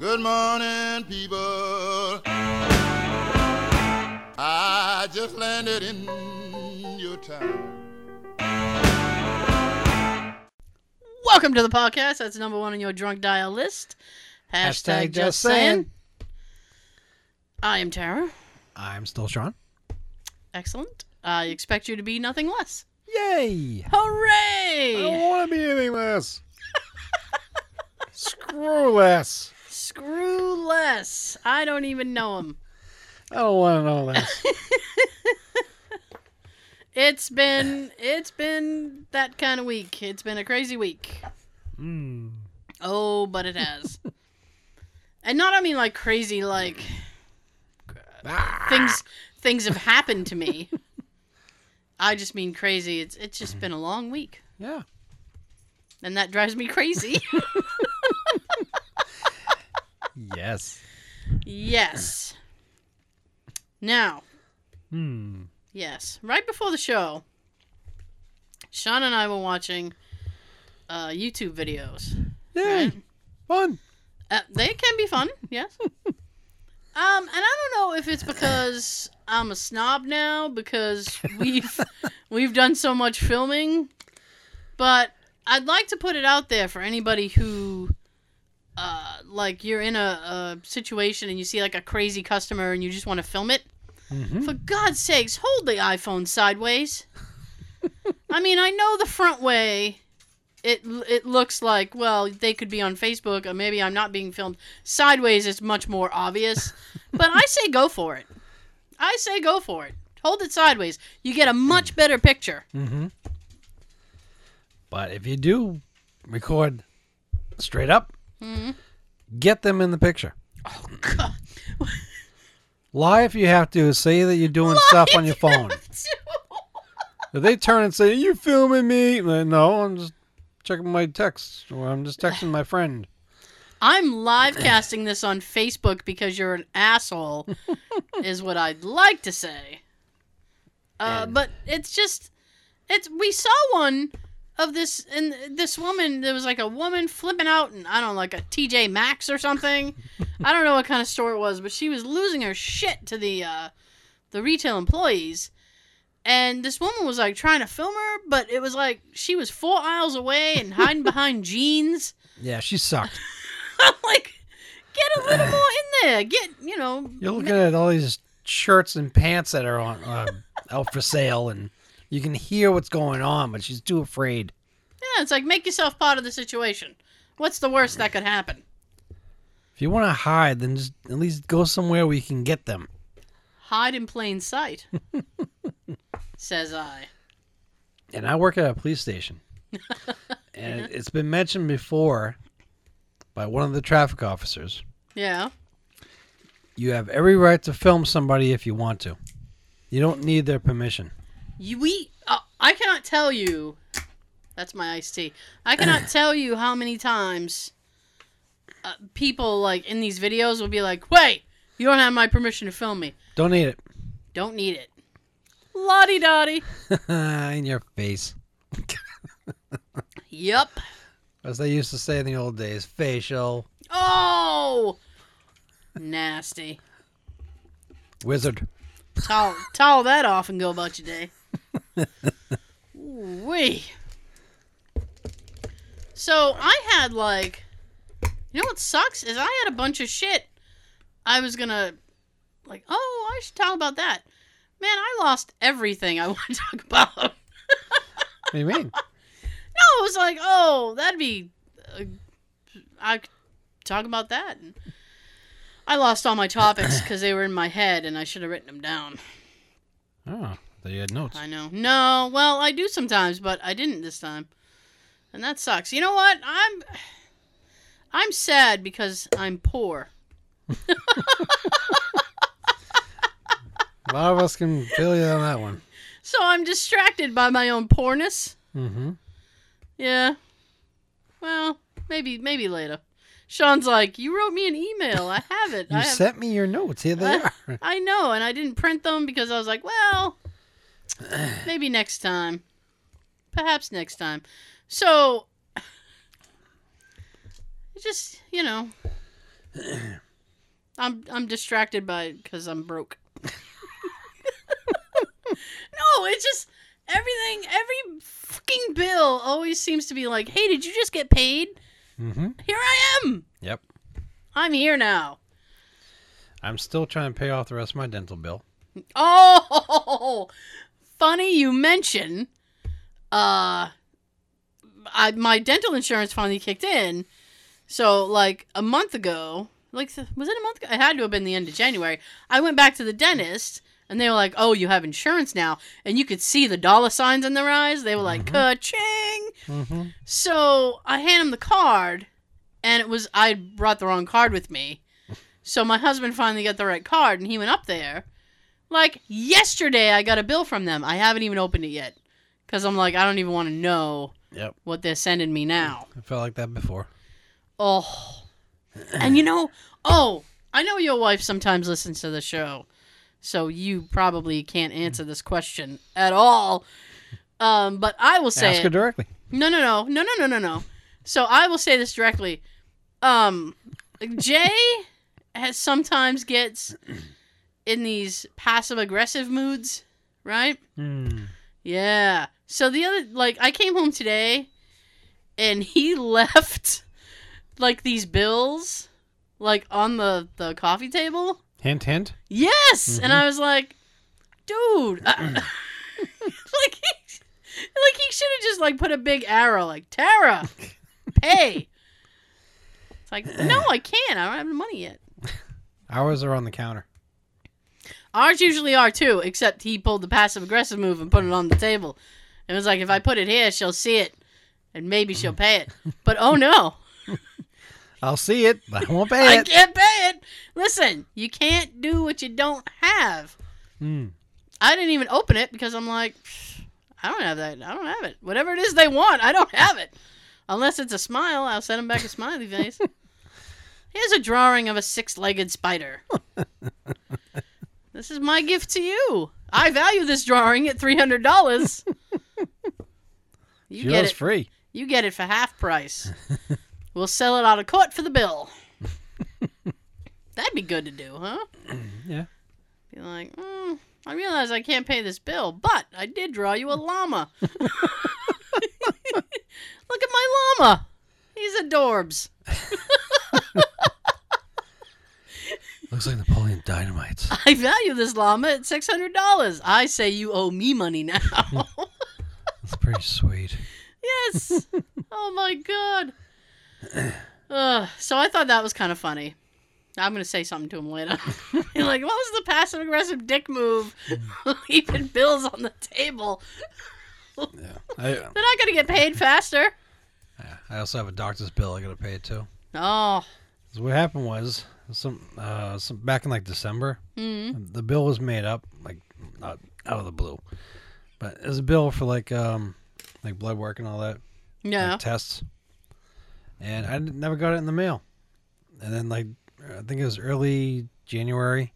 Good morning, people. I just landed in your town. Welcome to the podcast. That's number one on your drunk dial list. Hashtag, just saying. I am Tara. I'm still Sean. Excellent. I expect you to be nothing less. Yay! Hooray! I don't want to be anything less. Screw less. Screw less. I don't even know him. I don't want to know less. It's been it's been that kind of week. It's been a crazy week. Mm. Oh, but it has. and not I mean like crazy like Ah. things things have happened to me. I just mean crazy. It's it's just been a long week. Yeah. And that drives me crazy. Yes. yes. Now, Hmm. yes, right before the show, Sean and I were watching uh, YouTube videos. Yay! Right? Fun. Uh, they can be fun, yes. um, and I don't know if it's because I'm a snob now because we've we've done so much filming, but I'd like to put it out there for anybody who, uh, like you're in a, a situation and you see like a crazy customer and you just want to film it. Mhm. For God's sakes, hold the iPhone sideways. I mean, I know the front way. It it looks like well they could be on Facebook or maybe I'm not being filmed. Sideways is much more obvious, but I say go for it. I say go for it. Hold it sideways. You get a much better picture. Mm-hmm. But if you do record straight up, Mhm. get them in the picture. Oh God! Lie if you have to. Say that you're doing stuff on your phone. If they turn and say, you filming me? Uh, No, I'm just checking my texts. Or I'm just texting my friend. I'm live casting this on Facebook because you're an asshole, is what I'd like to say. Uh, but it's just, it's we saw one of this and this woman. There was like a woman flipping out, and I don't know, like a TJ Maxx or something. I don't know what kind of store it was, but she was losing her shit to the uh, the retail employees. And this woman was like trying to film her, but it was like she was four aisles away and hiding behind jeans. Yeah, she sucked. I'm like, get a little more in there. Get, you know, You're looking at all these shirts and pants that are on uh, out for sale, and you can hear what's going on, but she's too afraid. yeah, it's like make yourself part of the situation. What's the worst that could happen? If you want to hide, then just at least go somewhere where you can get them. Hide in plain sight, says I. And I work at a police station, and it- it's been mentioned before by one of the traffic officers. Yeah. You have every right to film somebody if you want to. You don't need their permission. You, we, uh, I cannot tell you. That's my iced tea. I cannot tell you how many times uh, people like in these videos will be like, "Wait, you don't have my permission to film me. Don't need it. Don't need it." Lottie dottie. In your face. Yep. As they used to say in the old days, facial Oh, nasty. wizard. towel, towel that off and go about your day. Wee. So I had like, you know what sucks is I had a bunch of shit. I was gonna, like, oh, I should talk about that. Man, I lost everything I want to talk about. What do you mean? No, it was like, oh, that'd be, uh, I could talk about that. And I lost all my topics because they were in my head and I should have written them down. Oh, they had notes. I know. No, well, I do sometimes, but I didn't this time. And that sucks. You know what? I'm I'm sad because I'm poor. A lot of us can feel you on that one. So I'm distracted by my own poorness. Mm-hmm. Yeah. Well, maybe maybe later. Sean's like, "You wrote me an email. I have it. You I have sent me your notes. Here they I- are. I know, and I didn't print them because I was like, well, maybe next time. Perhaps next time. So, just, you know, I'm I'm distracted by it because I'm broke. no, it's just everything. Every fucking bill always seems to be like, "Hey, did you just get paid? Mm-hmm. Here I am. Yep. I'm here now." I'm still trying to pay off the rest of my dental bill. Oh, funny you mention. Uh, I my dental insurance finally kicked in. So like a month ago, like was it a month ago? It had to have been the end of January. I went back to the dentist. And they were like, "Oh, you have insurance now," and you could see the dollar signs in their eyes. They were like, "Ka-ching!" Mm-hmm. So I hand him the card, and it was I brought the wrong card with me. So my husband finally got the right card, and he went up there. Like yesterday, I got a bill from them. I haven't even opened it yet, because I'm like, I don't even want to know Yep. what they're sending me now. I felt like that before. Oh, and you know, oh, I know your wife sometimes listens to the show, so you probably can't answer this question at all. Um, but I will say Ask it. her directly. No, no, no, no, no, no, no, no. So I will say this directly. Um, Jay has sometimes gets in these passive aggressive moods, right? Hmm. Yeah. So the other, like, I came home today, and he left like these bills, like on the the coffee table. Hint, hint. Yes, and I was like, dude, I- like, he, like he should have just like put a big arrow, like Tara, pay. It's like, no, I can't. I don't have the money yet. Ours are on the counter. Ours usually are too, except he pulled the passive aggressive move and put it on the table. It was like, if I put it here, she'll see it, and maybe she'll pay it. But oh no, I'll see it, but I won't pay it. I can't pay it. Listen, you can't do what you don't have. Hmm. I didn't even open it because I'm like, I don't have that. I don't have it. Whatever it is they want, I don't have it. Unless it's a smile, I'll send them back a smiley face. Here's a drawing of a six-legged spider. This is my gift to you. I value this drawing at three hundred dollars. You get it. free. You get it for half price. we'll sell it out of court for the bill. That'd be good to do, huh? Yeah. Be like, mm, I realize I can't pay this bill, but I did draw you a llama. Look at my llama. He's adorbs. Looks like Napoleon Dynamite. I value this llama at six hundred dollars. I say you owe me money now. That's pretty sweet. yes. Oh my god. Ugh, so I thought that was kind of funny. I'm gonna say something to him later. Like, what was the passive aggressive dick move? Leaving bills on the table. Yeah. I, uh, They're not gonna get paid faster. yeah. I also have a doctor's bill I gotta pay it too. Oh. So what happened was some uh some back in like December, Mm. the bill was made up like not out of the blue, but it was a bill for like um like blood work and all that Yeah. like tests, and I never got it in the mail. And then like I think it was early January,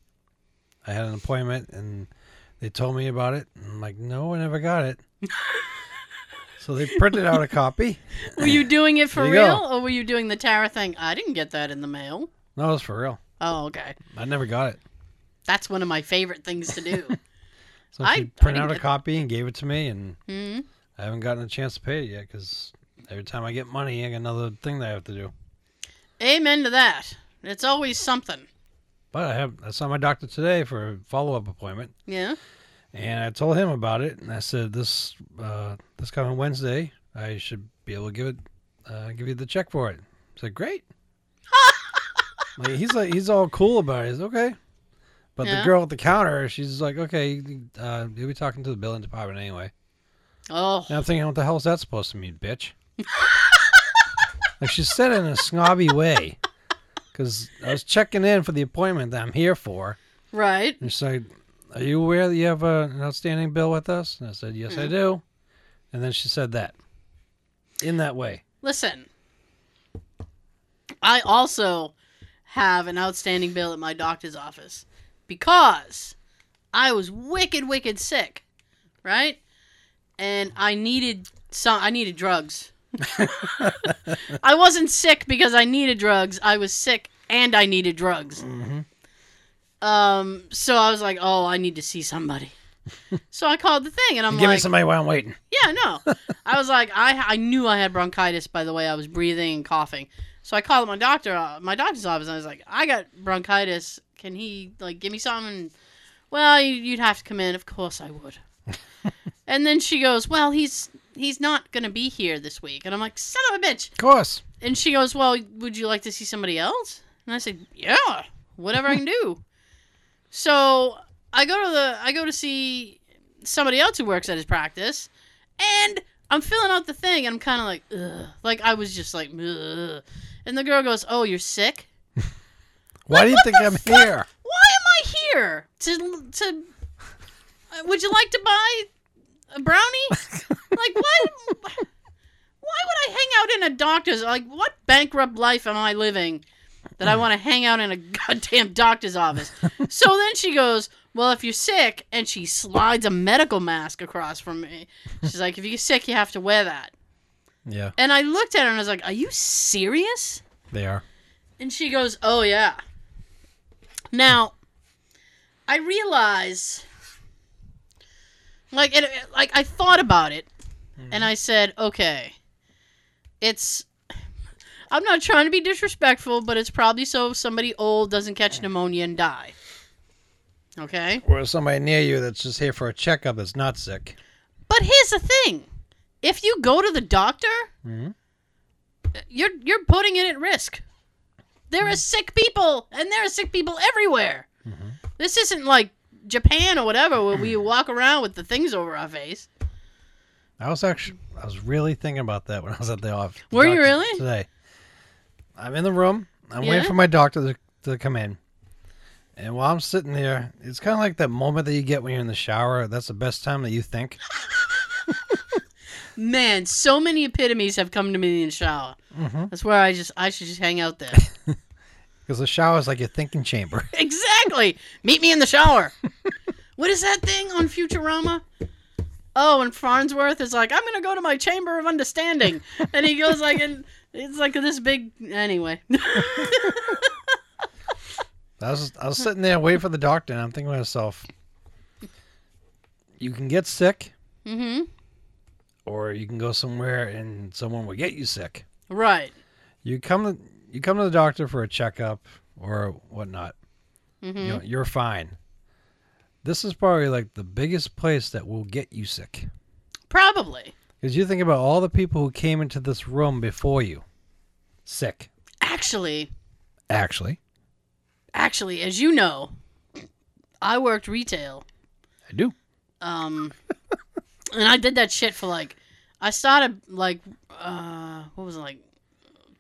I had an appointment and they told me about it. And I'm like, no, I never got it. so they printed out a copy. Were you doing it for you go. real, or were you doing the Tara thing? I didn't get that in the mail. No, it was for real. Oh, okay. I never got it. That's one of my favorite things to do. So I- she I printed didn't out a get- copy and gave it to me, and hmm I haven't gotten a chance to pay it yet because every time I get money, I got another thing that I have to do. Amen to that. It's always something. But I have I saw my doctor today for a follow up appointment, Yeah. And I told him about it, and I said this uh, this coming Wednesday I should be able to give it uh, give you the check for it. I said great. like he's like he's all cool about it. He's okay. But Yeah. the girl at the counter, she's like, okay, uh, you'll be talking to the billing department anyway. Oh. And I'm thinking, what the hell is that supposed to mean, bitch? like she said it in a snobby way. Because I was checking in for the appointment that I'm here for. Right. And she's like, Are you aware that you have uh, an outstanding bill with us? And I said, Yes, I do. And then she said that. In that way. Listen. I also have an outstanding bill at my doctor's office because I was wicked, wicked sick, right? And I needed some. I needed drugs. I wasn't sick because I needed drugs. I was sick and I needed drugs. Um, so I was like, oh, I need to see somebody. so I called the thing, and I'm like, Give like, me somebody while I'm waiting. yeah, no. I was like, I I knew I had bronchitis by the way I was breathing and coughing. So I called my doctor, uh, my doctor's office, and I was like, I got bronchitis. Can he like give me something? Well, you, you'd have to come in. Of course I would. and then she goes, Well, he's he's not gonna be here this week. And I'm like, Son of a bitch. Of course. And she goes, Well, would you like to see somebody else? And I said, Yeah, whatever I can do. So I go to the I go to see somebody else who works at his practice, and I'm filling out the thing, and I'm kind of like, Ugh. like I was just like, Ugh. and the girl goes, "Oh, you're sick? Why do you think I'm here? Why am I here? To to? uh, Would you like to buy a brownie? like what? Why would I hang out in a doctor's? Like what bankrupt life am I living? That I want to hang out in a goddamn doctor's office. So then she goes, Well, if you're sick, and she slides a medical mask across from me. She's like, If you're sick, you have to wear that. Yeah, And I looked at her and I was like, Are you serious? they are. And she goes, "Oh yeah." Now, I realize, like, it, like I thought about it, and mm-hmm. I said, "Okay, it's." I'm not trying to be disrespectful, but it's probably so somebody old doesn't catch pneumonia and die. Okay, Or somebody near you that's just here for a checkup that's not sick. but here's the thing: if you go to the doctor, Mhm. you're you're putting it at risk. There are sick people, and there are sick people everywhere. This isn't like Japan or whatever, where we walk around with the things over our face. I was actually, I was really thinking about that when I was at the office. Were you really? Today. I'm in the room. I'm Yeah? waiting for my doctor to, to come in. And while I'm sitting there, it's kind of like that moment that you get when you're in the shower. That's the best time that you think. Man, so many epitomes have come to me in the shower. Mhm. That's where I just I should just hang out there. Because the shower is like your thinking chamber. exactly. Meet me in the shower. what is that thing on Futurama? Oh, and Farnsworth is like, I'm gonna go to my chamber of understanding, and he goes like, and it's like this big. Anyway, I was I was sitting there waiting for the doctor, and I'm thinking to myself, you can get sick, mm-hmm. or you can go somewhere and someone will get you sick. Right. You come to you come to the doctor for a checkup or whatnot. Mm-hmm. You know, you're fine. This is probably like the biggest place that will get you sick. Probably. Because you think about all the people who came into this room before you, sick. Actually, Actually, actually, as you know, I worked retail. I do. Um, and I did that shit for like, I started like, uh, what was it like,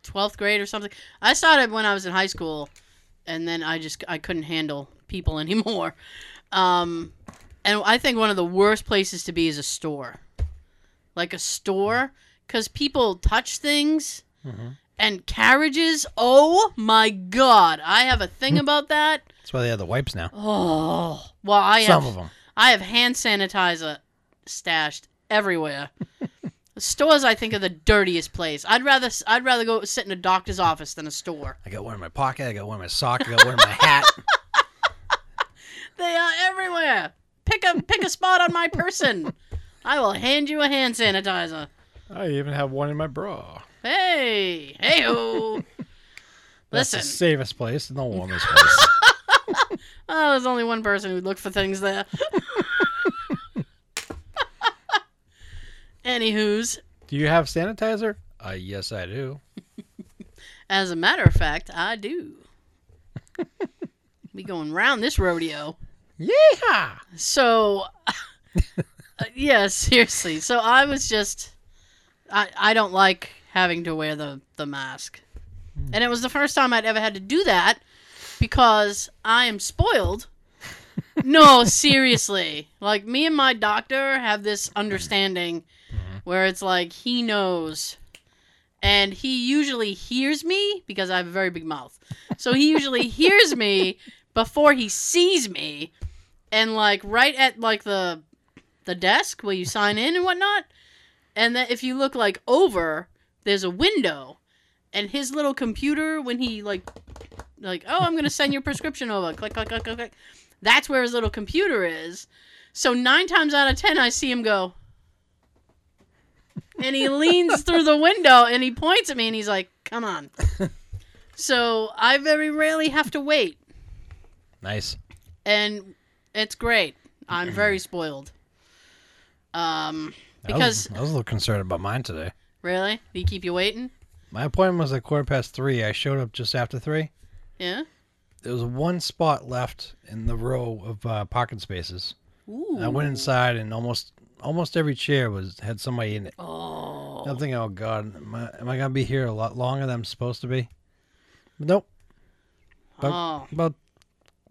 twelfth grade or something. I started when I was in high school, and then I just I couldn't handle people anymore. Um, and I think one of the worst places to be is a store, like a store, because people touch things. Mhm. And carriages, oh my god! I have a thing about that. That's why they have the wipes now. Oh, well, I Some have of them. I have hand sanitizer stashed everywhere. the stores, I think, are the dirtiest place. I'd rather I'd rather go sit in a doctor's office than a store. I got one in my pocket. I got one in my sock. I got one in my hat. They are everywhere. Pick a pick a spot on my person. I will hand you a hand sanitizer. I even have one in my bra. Hey, hey ho. That's Listen, the safest place and the warmest place. oh, there's only one person who looked for things there. Anywho's, do you have sanitizer? Uh, yes, I do. As a matter of fact, I do. we going round this rodeo. Yeah. So, Uh, yeah, seriously. So I was just, I I don't like having to wear the the mask, hmm. and it was the first time I'd ever had to do that because I am spoiled. no, seriously. Like me and my doctor have this understanding mm-hmm. where it's like he knows and he usually hears me because I have a very big mouth. So he usually hears me before he sees me and like right at like the the desk where you sign in and whatnot. And then if you look like over, there's a window and his little computer when he like like, oh, I'm gonna send your prescription over. Click, click, click, click, click. That's where his little computer is. So nine times out of ten, I see him go, and he leans through the window and he points at me and he's like, "Come on." so I very rarely have to wait, Nice. and it's great. I'm very spoiled. Um, I was- because I was, a little concerned about mine today. really, Did he keep you waiting? My appointment was at quarter past three. I showed up just after three. Yeah. There was one spot left in the row of uh, parking spaces. Ooh. I went inside, and almost almost every chair was had somebody in it. Oh. I'm thinking, oh god, am I, am I gonna be here a lot longer than I'm supposed to be? But nope. But- Oh, About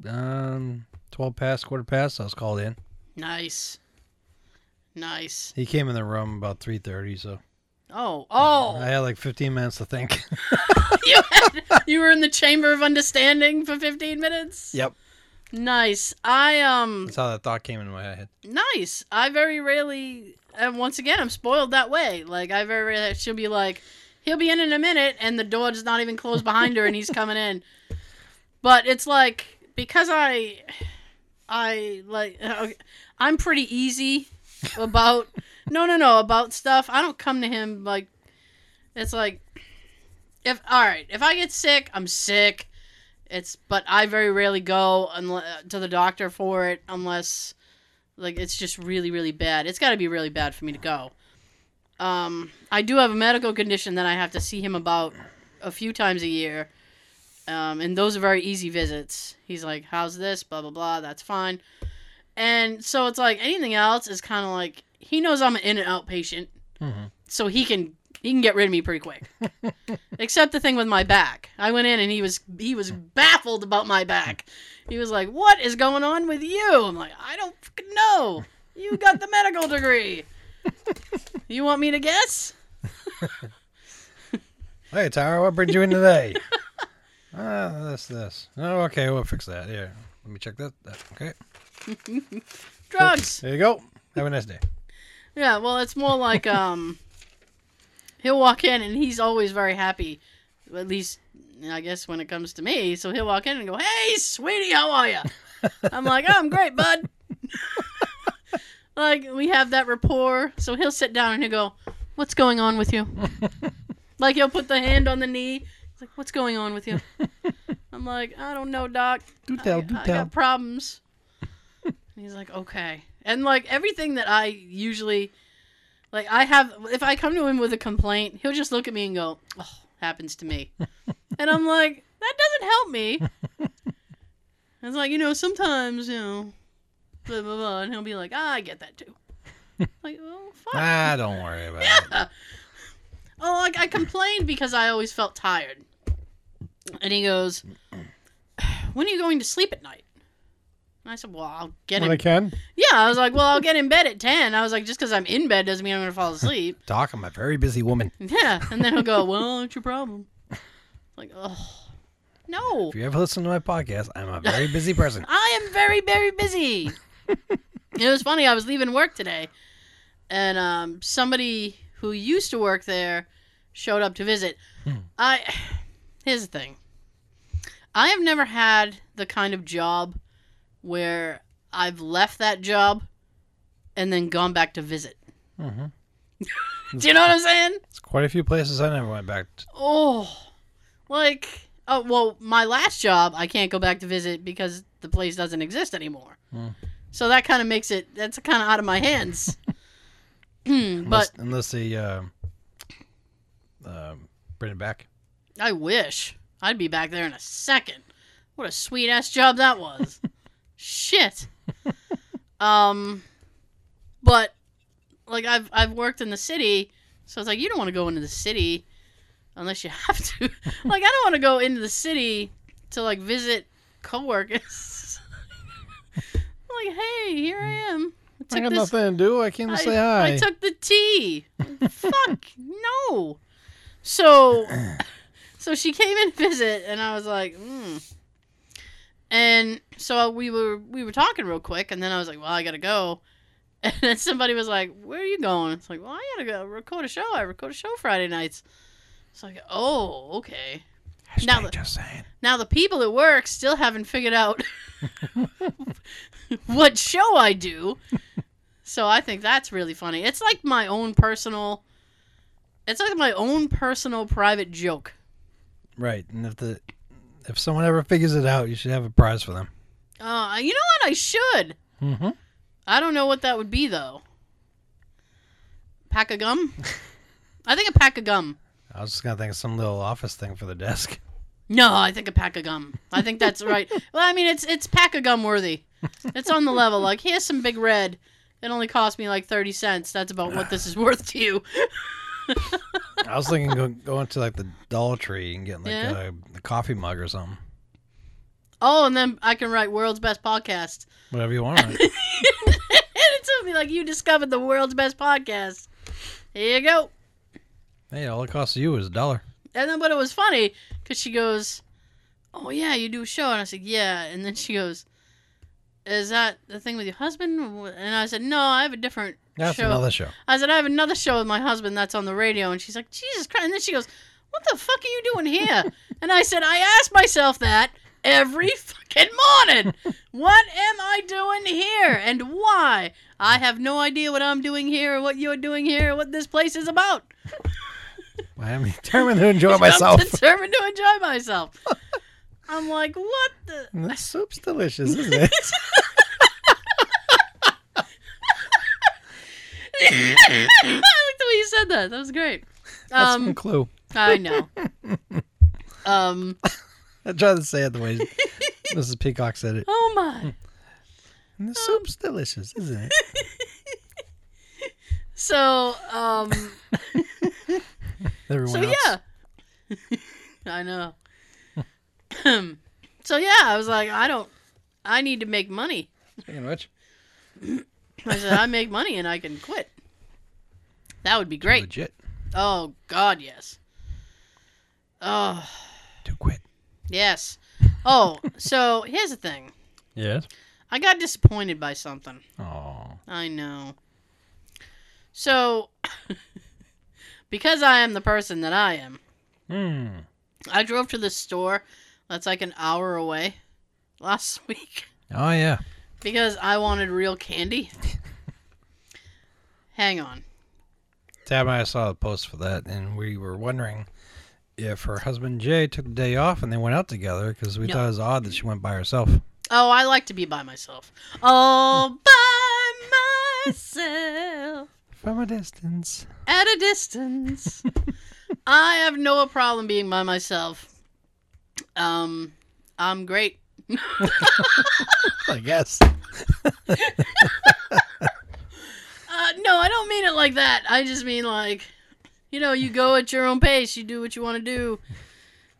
um, twelve past, quarter past, I was called in. nice. Nice. He came in the room about three thirty, so Oh, oh! I had like fifteen minutes to think. you, had, you were in the chamber of understanding for 15 minutes. yep, Nice. I um. that's how that thought came into my head. Nice. I very rarely. And once again, I'm spoiled that way. Like I very rarely. She'll be like, he'll be in in a minute, and the door does not even close behind her, and he's coming in. But it's like because I, I like, okay, I'm pretty easy about. no, no, no. About stuff. I don't come to him like. It's like, if all right, if I get sick, I'm sick. It's but I very rarely go unless, to the doctor for it unless like it's just really really bad. It's got to be really bad for me to go. Um, I do have a medical condition that I have to see him about a few times a year. Um, and those are very easy visits. He's like, "How's this?" blah blah blah. That's fine. And so it's like anything else is kind of like he knows I'm an in and out patient, Mhm. so he can he can get rid of me pretty quick. Except the thing with my back. I went in and he was he was baffled about my back. He was like, "What is going on with you?" I'm like, "I don't know. You got the medical degree. You want me to guess?" Hey Tara, what brings you in today? Ah, this, this. Oh, okay, we'll fix that. Here, let me check that. that. Okay, Drugs. there you go. Have a nice day. Yeah, well, it's more like um, he'll walk in and he's always very happy. At least, I guess when it comes to me, so he'll walk in and go, "Hey, sweetie, how are you?" I'm like, "Oh, "I'm great, bud." like we have that rapport, so he'll sit down and he'll go, "What's going on with you?" like he'll put the hand on the knee. He's like, "What's going on with you?" I'm like, "I don't know, doc. Do tell, I, do I tell. got problems." and he's like, "Okay." And like everything that I usually like I have if I come to him with a complaint, he'll just look at me and go, "Oh, happens to me." and I'm like, "That doesn't help me." it's like, you know, sometimes, you know, blah blah blah, and he'll be like, "Ah, I get that too." like, oh, fuck. Ah, don't worry about it. Yeah. Oh, like I complained because I always felt tired. And he goes, "When are you going to sleep at night?" And I said, "Well, I'll get When in." I can. Yeah, I was like, "Well, I'll get in bed at 10. I was like, "Just because I'm in bed doesn't mean I'm gonna fall asleep." Doc, I'm a very busy woman. Yeah, and then he'll go, "Well, what's your problem?" Like, oh, no, If you ever listen to my podcast, I'm a very busy person. I am very, very busy. it was funny. I was leaving work today, and um, somebody who used to work there showed up to visit. I here's the thing. I have never had the kind of job where I've left that job and then gone back to visit. hmm Do you know what I'm saying? It's quite a few places I never went back. To. Oh, like oh well, my last job I can't go back to visit because the place doesn't exist anymore. Hmm. So that kind of makes it that's kind of out of my hands. but Unless, unless they uh, uh, bring it back. I wish I'd be back there in a second. What a sweet ass job that was. Shit. Um, but like I've I've worked in the city, so it's like you don't want to go into the city unless you have to. like I don't want to go into the city to like visit coworkers. like, hey, here I am. I I got this. nothing to do. I came to I, say hi. I took the tea. Fuck no. So, so she came and visit, and I was like, hmm. And so we were we were talking real quick, and then I was like, well, I gotta go. And then somebody was like, where are you going? It's like, well, I gotta go record a show. I record a show Friday nights. It's like, oh, okay. Now the- just saying. Now the people at work still haven't figured out what show I do. So I think that's really funny. It's like my own personal it's like my own personal private joke. Right, and if the if someone ever figures it out, you should have a prize for them. Uh, you know what? I should. Mm-hmm. I don't know what that would be though. Pack of gum? I think a pack of gum. I was just gonna think of some little office thing for the desk. No, I think a pack of gum. I think that's right. Well, I mean, it's it's pack of gum worthy. It's on the level. Like, here's some big red. It only cost me like thirty cents. That's about what this is worth to you. I was thinking go, going to like the Dollar Tree and getting like Yeah. a, a coffee mug or something. Oh, and then I can write world's best podcast. Whatever you want. and it's gonna be like you discovered the world's best podcast. Here you go. hey, all it costs you is a dollar. And then, but it was funny because she goes, "Oh yeah, you do a show," and I said, "Yeah," and then she goes, "Is that the thing with your husband?" And I said, "No, I have a different That's show." another show. I said, "I have another show with my husband that's on the radio," and she's like, "Jesus Christ!" And then she goes, "What the fuck are you doing here?" and I said, "I ask myself that." Every fucking morning. What am I doing here and why? I have no idea what I'm doing here or what you're doing here or what this place is about. I am determined to enjoy myself. I'm determined to enjoy myself. I'm like, what the? Soup's delicious, isn't it? I like the way you said that. That was great. That's Um, one clue. I know. Um. I tried to say it the way Mrs. Peacock said it. Oh my. And the soup's delicious, isn't it? So um. So yeah. I know. so yeah, I was like, I don't. I need to make money. Speaking which, I said, I make money and I can quit. That would be great. legit Oh God, yes. Oh to quit. yes. Oh, so here's the thing. Yes. I got disappointed by something. Oh. I know. So, because I am the person that I am, Hmm. I drove to the store that's like an hour away last week Oh yeah. because I wanted real candy. Hang on. Tab and I saw a post for that, and we were wondering if her husband Jay took the day off and they went out together because we Yep. thought it was odd that she went by herself. Oh, I like to be by myself. All by myself From a distance. at a distance. I have no problem being by myself. Um, I'm great. I guess. Uh, no, I don't mean it like that. I just mean like, you know, you go at your own pace. You do what you want to do.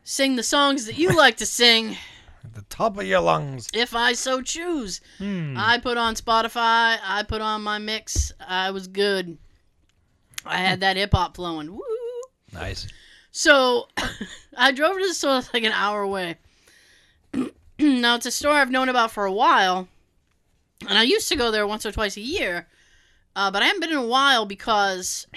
Sing the songs that you like to sing, At the top of your lungs. if I so choose. Hmm. I put on Spotify. I put on my mix. I was good. I had that hip hop flowing. Woo! Nice. So, I drove to the store like an hour away. now it's a store I've known about for a while, and I used to go there once or twice a year, uh, but I haven't been in a while because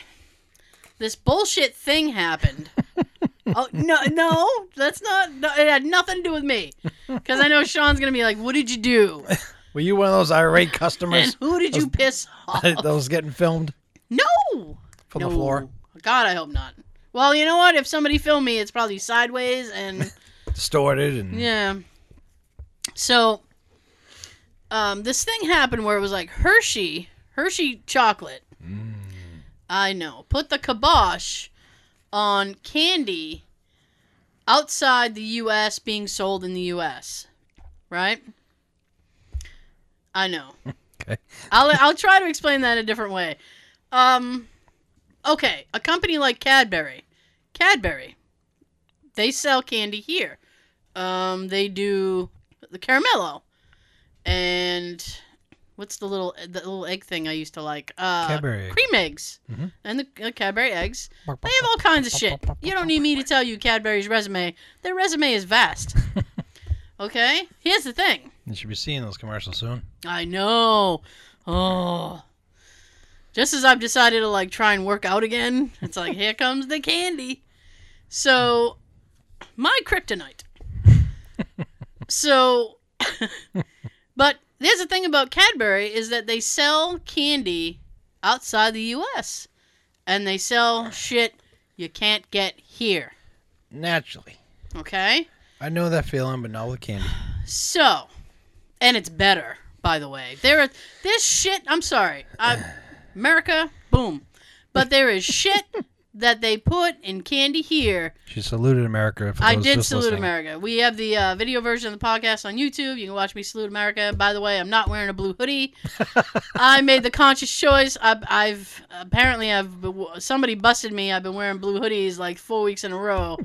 this bullshit thing happened. oh no, no, that's not. No, it had nothing to do with me, because I know Sean's gonna be like, "What did you do? Were you one of those irate And customers who did you piss off?" that was getting filmed No, from no. the floor? God, I hope not. Well, you know what? If somebody filmed me, it's probably sideways and. Distorted and Yeah. So, um, this thing happened where it was like Hershey, Hershey chocolate. Mm. I know. Put the kibosh on candy outside the U.S. being sold in the U.S. Right? I know. Okay. I'll I'll try to explain that a different way. Um, okay, a company like Cadbury, Cadbury, they sell candy here. Um, they do the caramello, and what's the little the little egg thing I used to like? Uh, Cadbury cream eggs, Mhm. and the uh, Cadbury eggs. They have all kinds of shit. You don't need me to tell you Cadbury's resume. Their resume is vast. Okay, here's the thing. You should be seeing those commercials soon. I know. Oh. Just as I've decided to like try and work out again, it's like here comes the candy. So my kryptonite. so, but there's the thing about Cadbury is that they sell candy outside the U.S. and they sell shit you can't get here. Naturally. Okay, I know that feeling, but not with candy. so, and it's better, by the way. There this shit. I'm sorry, I, America, boom, but there is shit that they put in candy here She saluted America. For I did salute listening. America. We have the uh, video version of the podcast on YouTube. You can watch me salute America. By the way, I'm not wearing a blue hoodie. I made the conscious choice. I've, I've apparently I've somebody busted me. I've been wearing blue hoodies like four weeks in a row.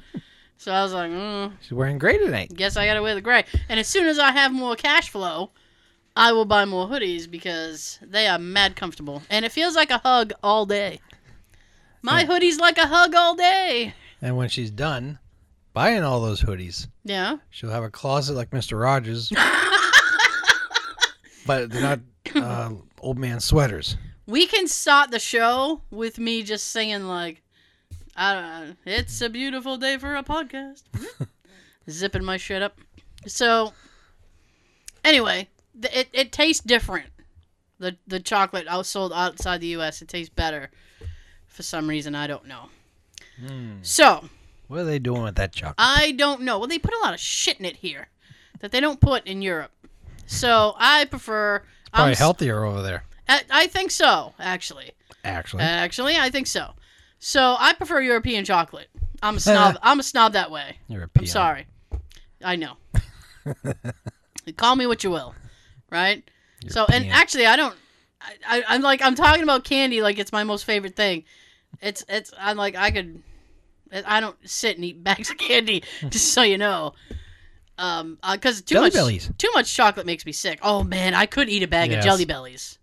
So I was like, mm, She's wearing gray tonight. guess I gotta wear the gray. And as soon as I have more cash flow, I will buy more hoodies because they are mad comfortable and it feels like a hug all day. My hoodie's like a hug all day. And when she's done buying all those hoodies, Yeah. she'll have a closet like Mr. Rogers. but they're not uh, old man sweaters. We can start the show with me just singing like, I don't know, it's a beautiful day for a podcast. Zipping my shit up. So, anyway, it, it tastes different. The the chocolate out sold outside the U.S. It tastes better. For some reason, I don't know. Hmm. So What are they doing with that chocolate? I don't know. Well, they put a lot of shit in it here that they don't put in Europe. So I prefer. Probably I'm healthier over there, I, I think so, actually. actually. Actually, I think so. So I prefer European chocolate. I'm a snob. I'm a snob that way. European. I'm sorry. I know. Call me what you will, right? So and actually, I don't. I, I'm like I'm talking about candy like it's my most favorite thing. It's it's I'm like I could. I don't sit and eat bags of candy, just so you know. Um, because too Jelly much Bellies. too much chocolate makes me sick. Oh man, I could eat a bag Yes. of Jelly Bellies.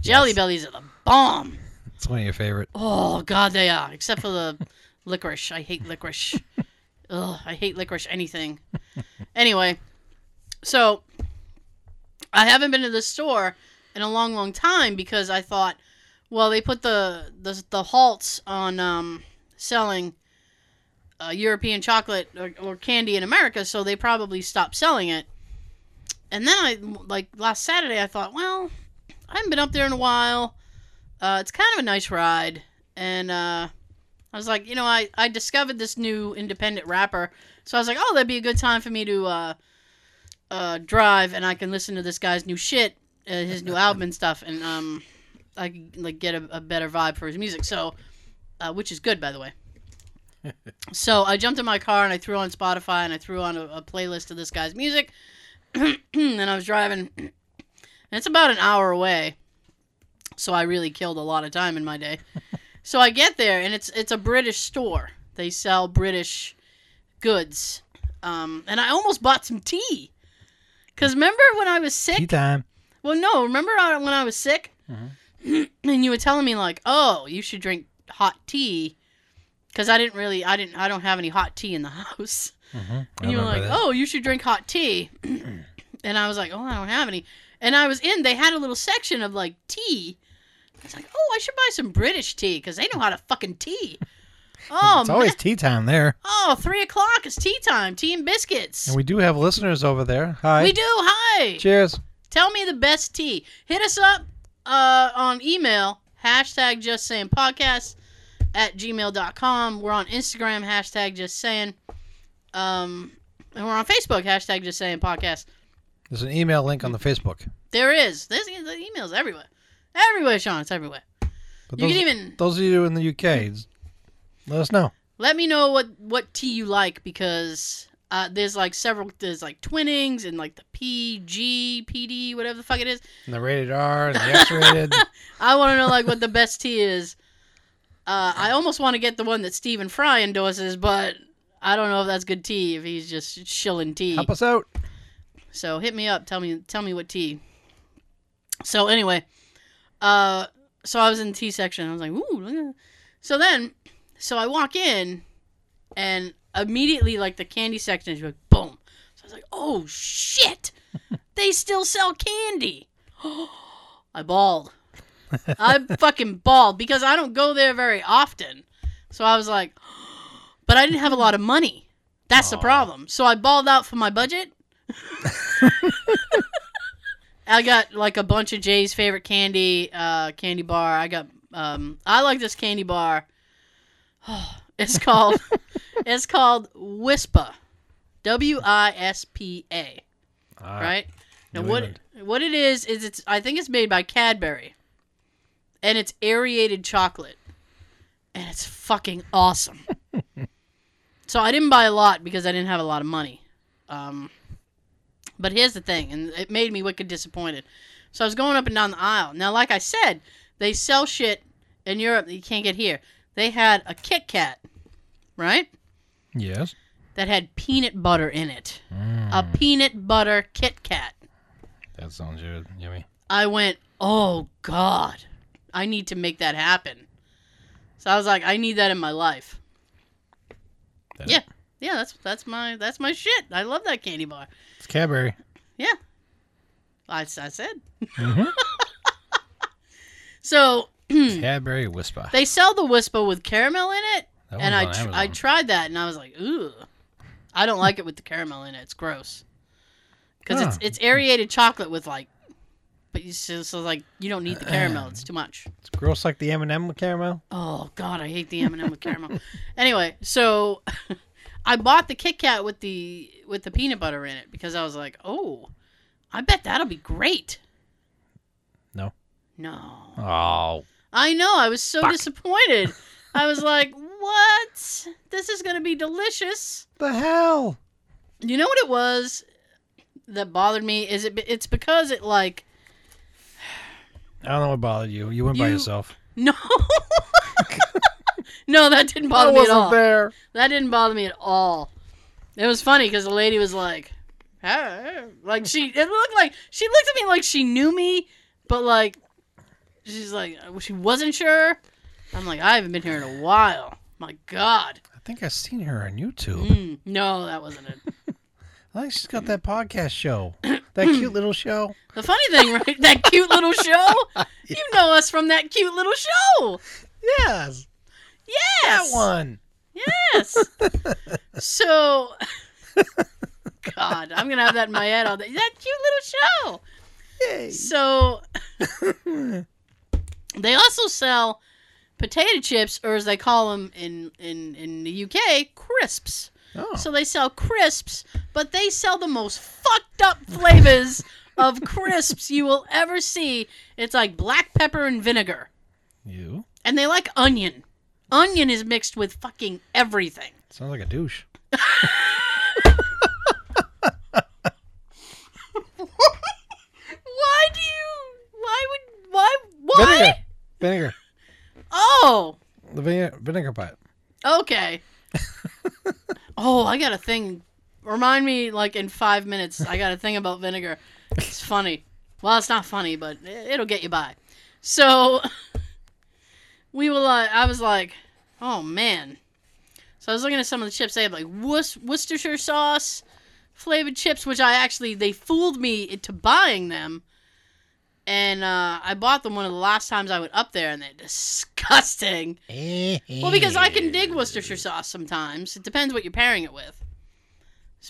Jelly Yes. Bellies are the bomb. It's one of your favorite. Oh God, they are. Except for the licorice. I hate licorice. Ugh, I hate licorice. Anything. Anyway, so I haven't been to the store in a long, long time because I thought, well, they put the the, the halts on um, selling uh, European chocolate or, or candy in America, so they probably stopped selling it. And then I like last Saturday, I thought, well, I haven't been up there in a while. Uh, it's kind of a nice ride, and uh, I was like, you know, I, I discovered this new independent rapper, so I was like, oh, that'd be a good time for me to uh, drive, and I can listen to this guy's new shit, uh, his new album and stuff, and um, I could like get a, a better vibe for his music. So, uh, which is good, by the way. so I jumped in my car and I threw on Spotify and I threw on a, a playlist of this guy's music, and I was driving, and it's about an hour away so I really killed a lot of time in my day. so I get there and it's it's a British store. They sell British goods, um, and I almost bought some tea. Cause remember when I was sick? Tea time. Well, no, remember when I was sick, and you were telling me like, oh, you should drink hot tea, because I didn't really, I didn't, I don't have any hot tea in the house. Mm-hmm. And you were like, that. "Oh, you should drink hot tea," and I was like, "Oh, I don't have any." And I was in. They had a little section of like tea. I was like, "Oh, I should buy some British tea because they know how to fucking tea." Oh it's always tea time there. Oh, three o'clock is tea time. Tea and biscuits. And we do have listeners over there. Hi. We do. Hi. Cheers. Tell me the best tea. Hit us up uh, on email, hashtag just saying podcast at gmail.com. We're on Instagram, hashtag just saying. Um, and we're on Facebook, hashtag just saying podcast. There's an email link on the Facebook. There is. There's the emails everywhere. Everywhere, Sean. It's everywhere. But You those, can even those of you in the UK, let us know. let me know what what tea you like because uh, there's like several. There's like Twinings and like the PG, PD, whatever the fuck it is. And the rated R and the X rated. I want to know like what the best tea is. Uh, I almost want to get the one that Stephen Fry endorses, but I don't know if that's good tea. If he's just shilling tea, Help us out. so hit me up. Tell me, tell me what tea. So anyway, uh, so I was in the tea section. I was like, ooh. So then, so I walk in, and immediately like the candy section is like boom. So I was like, oh shit, they still sell candy. I bawled. I fucking bawled because I don't go there very often. So I was like, but I didn't have a lot of money That's the problem. So I balled out for my budget. I got like a bunch of Jay's favorite candy, uh, candy bar. I got, um, I like this candy bar. it's called, it's called Wispa, W I S P A. Ah, Right. Now New what England. what it is is it's I think it's made by Cadbury, and it's aerated chocolate, and it's fucking awesome. so I didn't buy a lot because I didn't have a lot of money. Um, but here's the thing, and it made me wicked disappointed. So I was going up and down the aisle. Now, like I said, they sell shit in Europe that you can't get here. They had a Kit Kat, right? Yes. That had peanut butter in it. Mm, A peanut butter Kit Kat. that sounds good. Yummy. I went, oh God, I need to make that happen. So I was like, I need that in my life. That- Yeah, yeah, that's that's my that's my shit. I love that candy bar. It's Cadbury. Yeah, I, I said. Mhm. So Cadbury Wispa. they sell the Wispa with caramel in it, That and one's I on tr- Amazon. I tried that, and I was like, ooh, I don't like it with the caramel in it. It's gross because it's Huh. it's aerated chocolate with like, but you so, so like you don't need the caramel. It's too much. It's gross like the M&M with caramel. Oh God, I hate the M and m with caramel. Anyway, so I bought the Kit Kat with the with the peanut butter in it because I was like, oh, I bet that'll be great. No. No. Oh. I know. I was so Fuck. disappointed. I was like, what? This is gonna be delicious. The hell? You know what it was that bothered me? Is it? It's because it like I don't know what bothered you. You went by yourself. no. no, that didn't bother I me at all. there. That didn't bother me at all. It was funny because the lady was like, "Ah," like she, it looked like she looked at me like she knew me, but like she's like she wasn't sure. I'm like, I haven't been here in a while. My God, I think I've seen her on YouTube. mm, no, that wasn't it. I think she's got that podcast show. That cute little show. The funny thing, right? That cute little show. You know us from that cute little show. Yes. Yes, That one. Yes. so, God, I'm gonna have that in my head all day. That cute little show. Yay. So they also sell potato chips, or as they call them in in in the UK, crisps. Oh. So they sell crisps, but they sell the most fucked up flavors of crisps you will ever see. It's like black pepper and vinegar, you? and they like onion. Onion is mixed with fucking everything. Sounds like a douche. Why do you? Why would? Why? Why? Vinegar. Vinegar. Oh, The vinegar, vinegar pot. okay. oh, I got a thing. Remind me, like in five minutes. I got a thing about vinegar. It's funny. Well, it's not funny, but it- it'll get you by. So we were like, I was like, oh man. So I was looking at some of the chips. They have like Worcestershire sauce flavored chips, which I actually they fooled me into buying them. And uh, I bought them one of the last times I went up there, and they're disgusting. Well, because I can dig Worcestershire sauce sometimes. It depends what you're pairing it with.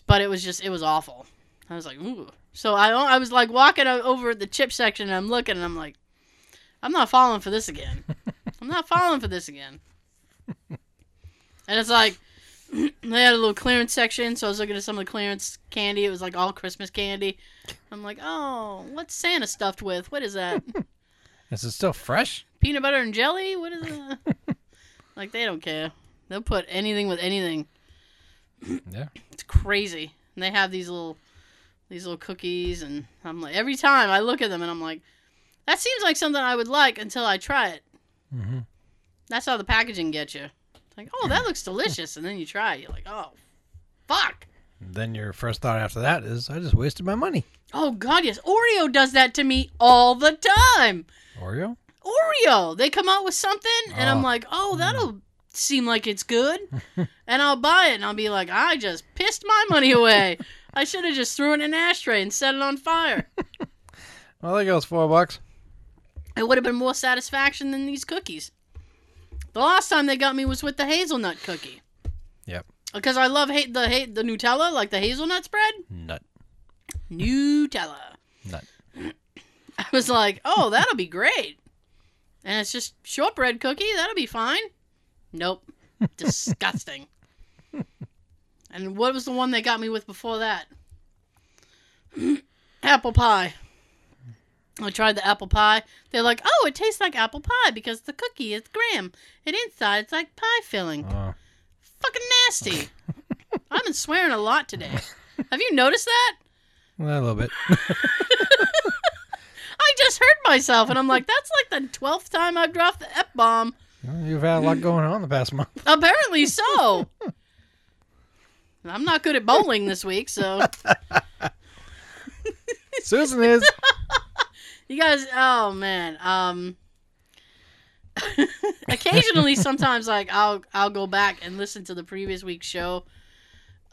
But it was just, it was awful. I was like, ooh. So I, I was like walking over the chip section, and I'm looking, and I'm like, I'm not falling for this again. I'm not falling for this again. And it's like, they had a little clearance section, so I was looking at some of the clearance candy. It was like all Christmas candy. I'm like, oh, what's Santa stuffed with? What is that? Is it still fresh? Peanut butter and jelly? What is that? like, they don't care. They'll put anything with anything. Yeah. It's crazy. And they have these little these little cookies and I'm like every time I look at them and I'm like that seems like something I would like until I try it. Mm-hmm. That's how the packaging gets you. Like, "Oh, that looks delicious." And then you try it. You're like, "Oh, fuck." Then your first thought after that is, I just wasted my money. Oh god, yes. Oreo does that to me all the time. Oreo? Oreo. They come out with something and I'm Oh. like, "Oh, hmm. that'll seem like it's good." and I'll buy it and I'll be like, "I just pissed my money away. I should have just threw it in an ashtray and set it on fire." Well, there goes four bucks. it would have been more satisfaction than these cookies. The last time they got me was with the hazelnut cookie. Yep. because I love hate the hate the Nutella, like the hazelnut spread. Nut. Nutella. Nut. I was like, oh, that'll be great. And it's just shortbread cookie. That'll be fine. Nope. Disgusting. and what was the one they got me with before that? apple pie. I tried the apple pie. They're like, oh, it tastes like apple pie because the cookie is graham. And inside it's like pie filling. Oh. Fucking nasty. I've been swearing a lot today. Have you noticed that? Well, a little bit. I just heard myself, and I'm like, that's like the twelfth time I've dropped the f bomb. Well, You've had a lot going on the past month. Apparently so. I'm not good at bowling this week, so Susan is. You guys. Oh man. Um. occasionally, sometimes like I'll I'll go back and listen to the previous week's show.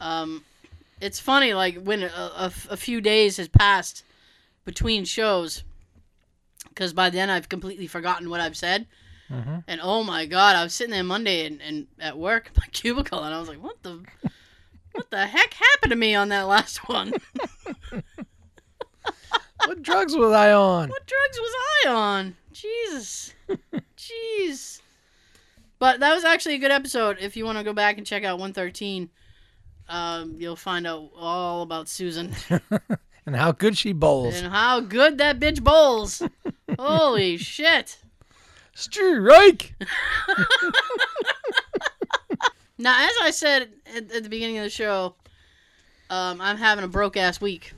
Um, it's funny like when a, a, a few days has passed between shows, because by then I've completely forgotten what I've said. Mhm. And oh my god, I was sitting there Monday and, and at work in my cubicle, and I was like, "What the, what the heck happened to me on that last one? What drugs was I on? what drugs was I on? Jesus, jeez." But that was actually a good episode. If you want to go back and check out 113, um, you'll find out all about Susan and how good she bowls. and how good that bitch bowls. Holy shit! Strike. Now, as I said at, at the beginning of the show, um, I'm having a broke ass week.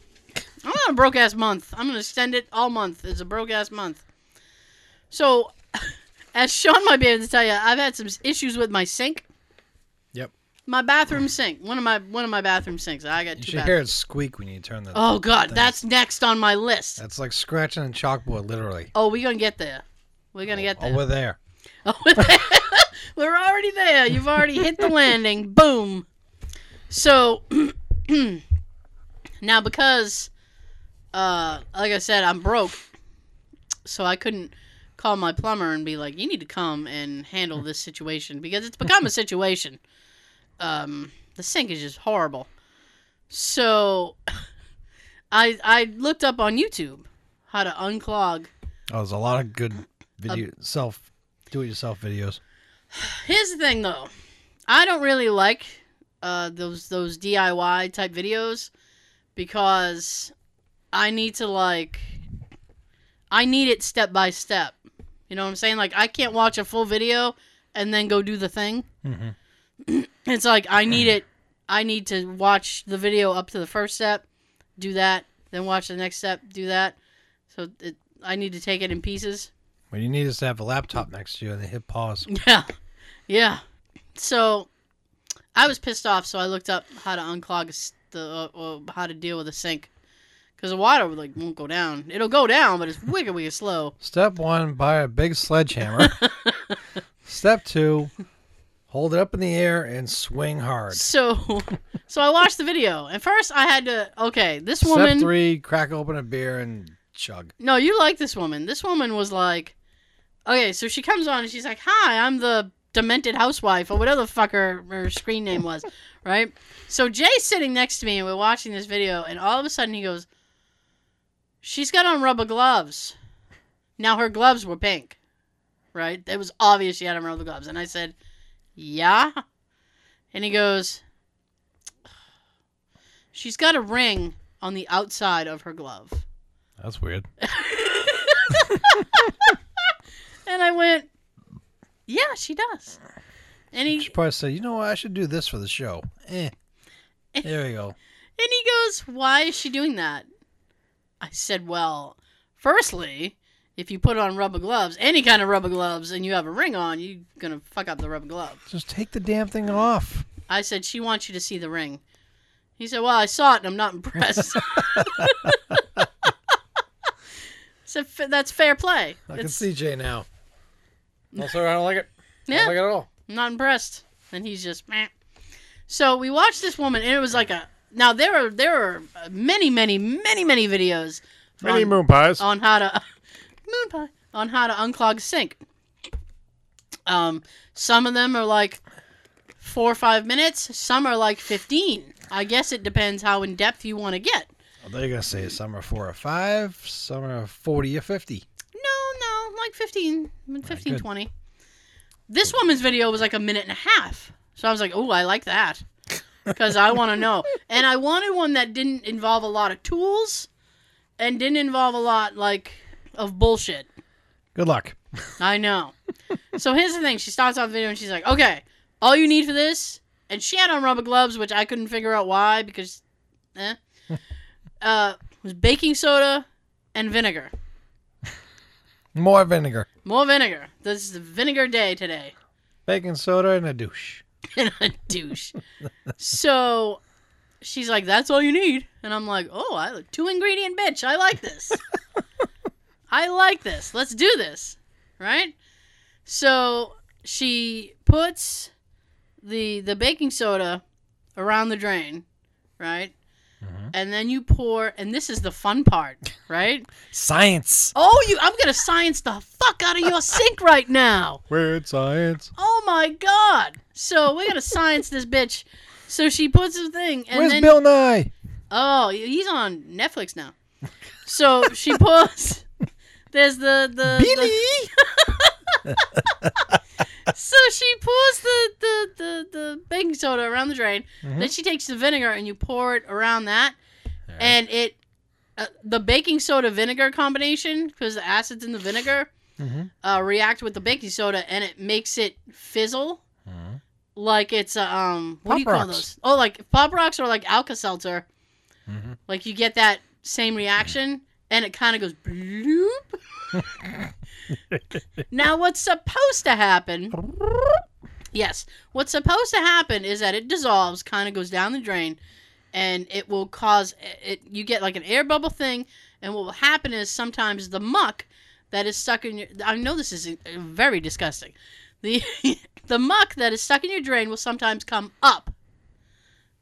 I'm on a broke ass month. I'm gonna extend it all month. It's a broke ass month. So, as Sean might be able to tell you, I've had some issues with my sink. Yep. My bathroom sink. One of my one of my bathroom sinks. I got You two. should hear it squeak when you turn the. Oh God, thing. that's next on my list. That's like scratching a chalkboard, literally. Oh, we're gonna get there. We're gonna oh, get there. Oh, there. Oh, we're there. Oh, we're already there. You've already hit the landing. Boom. So now because uh like I said, I'm broke. So I couldn't call my plumber and be like, "You need to come and handle this situation because it's become a situation." Um the sink is just horrible. So I I looked up on YouTube how to unclog Oh, there's a lot of good video self do it yourself videos. Here's the thing, though. I don't really like uh, those those DIY type videos because I need to like I need it step by step. You know what I'm saying? Like I can't watch a full video and then go do the thing. Mhm. It's like I need it. I need to watch the video up to the first step, do that, then watch the next step, do that. So it, I need to take it in pieces. What you need is to have a laptop next to you and then hit pause. Yeah, yeah. So I was pissed off, so I looked up how to unclog the uh, uh, how to deal with a sink because the water like won't go down. It'll go down, but it's wicked wicked slow. Step one, buy a big sledgehammer. Step two, hold it up in the air and swing hard. So, so I watched the video. At first, I had to okay. This woman Step woman. three, crack open a beer and chug. No, you like this woman. This woman was like, okay, so she comes on and she's like, "Hi, I'm the demented housewife or whatever the fuck her, her screen name was, right?" So Jay's sitting next to me and we're watching this video, and all of a sudden he goes, "She's got on rubber gloves." Now her gloves were pink, right? It was obvious she had on rubber gloves, and I said, "Yeah," and he goes, "She's got a ring on the outside of her glove." That's weird. And I went, yeah, she does. And he should probably said, you know what, I should do this for the show. Eh. There we go. and he goes, why is she doing that? I said, well, firstly, if you put on rubber gloves, any kind of rubber gloves, and you have a ring on, you're gonna fuck up the rubber glove. Just take the damn thing off. I said, she wants you to see the ring. He said, well, I saw it and I'm not impressed. so that's fair play. I can see Jay now. Also, I don't like it. I don't like it at all. I'm not impressed. And he's just meh. So we watched this woman, and it was like a. Now there are there are many many many many videos Many on, moon pies. on how to moon pie on how to unclog sink. Um, some of them are like four or five minutes. Some are like 15. I guess it depends how in depth you want to get. Well, they're gonna say some are four or five, some are forty or fifty. No, no, like 15, 15, good. 20. This woman's video was like a minute and a half. So I was like, oh, I like that. Because I want to know. And I wanted one that didn't involve a lot of tools and didn't involve a lot, like, of bullshit. Good luck. I know. so here's the thing. She starts off the video and she's like, okay, all you need for this, and she had on rubber gloves, which I couldn't figure out why because, eh, uh, was baking soda and vinegar. More vinegar, More vinegar. This is the vinegar day today. baking soda, and a douche. and a douche. so she's like, "That's all you need," and I'm like, "Oh, I two ingredient bitch. I like this. I like this. Let's do this, right?" So she puts the the baking soda around the drain, right? Uh-huh. And then you pour, and this is the fun part, right? Science. Oh, you! I'm gonna science the fuck out of your sink right now. Weird science. Oh my god! So we're gonna science this bitch. So she puts the thing, and Where's then Bill Nye? oh, he's on Netflix now. So she puts. There's the the, Billy. so she pours the, the the the baking soda around the drain. Then she takes the vinegar and you pour it around that, and it uh, the baking soda vinegar combination because the acids in the vinegar Mhm. uh, react with the baking soda and it makes it fizzle Mhm. like it's a um what do you Pop call Rocks. those? Oh, like pop rocks or like Alka Seltzer. Mhm. Like you get that same reaction and it kind of goes bloop. now what's supposed to happen? Yes, what's supposed to happen is that it dissolves, kind of goes down the drain, and it will cause it. You get like an air bubble thing, and what will happen is sometimes the muck that is stuck in your. I know this is uh, very disgusting. The the muck that is stuck in your drain will sometimes come up.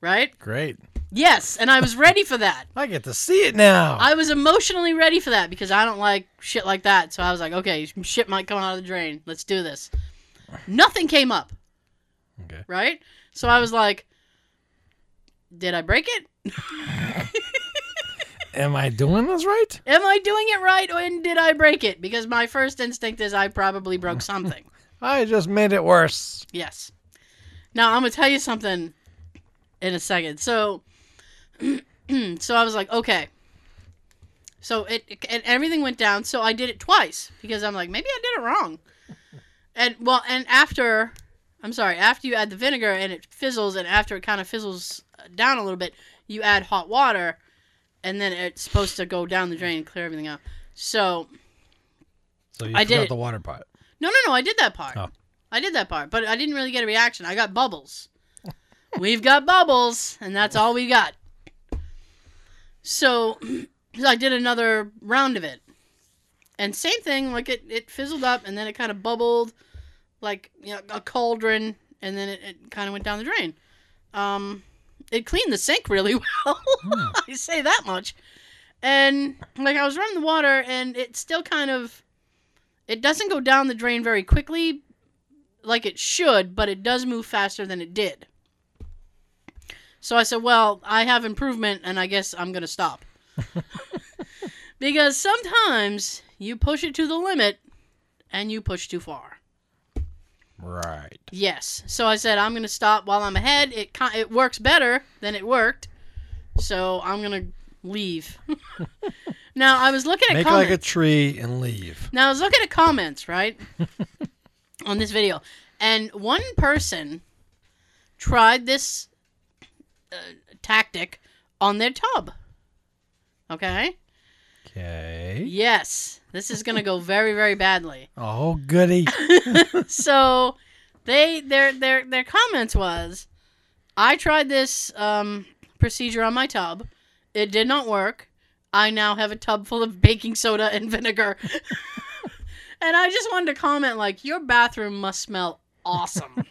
Right? Great. Yes, and I was ready for that. I get to see it now. I was emotionally ready for that because I don't like shit like that. So I was like, okay, shit might come out of the drain. Let's do this. Nothing came up. Okay. Right? So I was like, did I break it? Am I doing this right? Am I doing it right or did I break it? Because my first instinct is I probably broke something. I just made it worse. Yes. Now I'm gonna tell you something in a second. So, so I was like, okay. So it, it and everything went down. So I did it twice because I'm like, maybe I did it wrong. And well, and after, I'm sorry, after you add the vinegar and it fizzles, and after it kind of fizzles uh, down a little bit, you add hot water, and then it's supposed to go down the drain and clear everything out. So So you I did it. the water part. no, no, no. I did that part. Oh. I did that part, but I didn't really get a reaction. I got bubbles. We've got bubbles, and that's all we got. So I did another round of it, and same thing. Like it, it fizzled up, and then it kind of bubbled, like you know, a cauldron, and then it, it kind of went down the drain. Um, it cleaned the sink really well. I say that much. And like I was running the water, and it still kind of it doesn't go down the drain very quickly like it should, but it does move faster than it did. So I said, "Well, I have improvement and I guess I'm going to stop." because sometimes you push it to the limit and you push too far. Right. Yes. So I said I'm going to stop while I'm ahead. It it works better than it worked. So I'm going to leave. now, I was looking at Make comments. like a tree and leave. Now I was looking at comments, right, on this video, and one person tried this uh, tactic on their tub. Okay. Okay. Yes, this is gonna go very, very badly. Oh, goody. So, they their their their comments was, I tried this um, procedure on my tub. It did not work. I now have a tub full of baking soda and vinegar. and I just wanted to comment like your bathroom must smell awesome.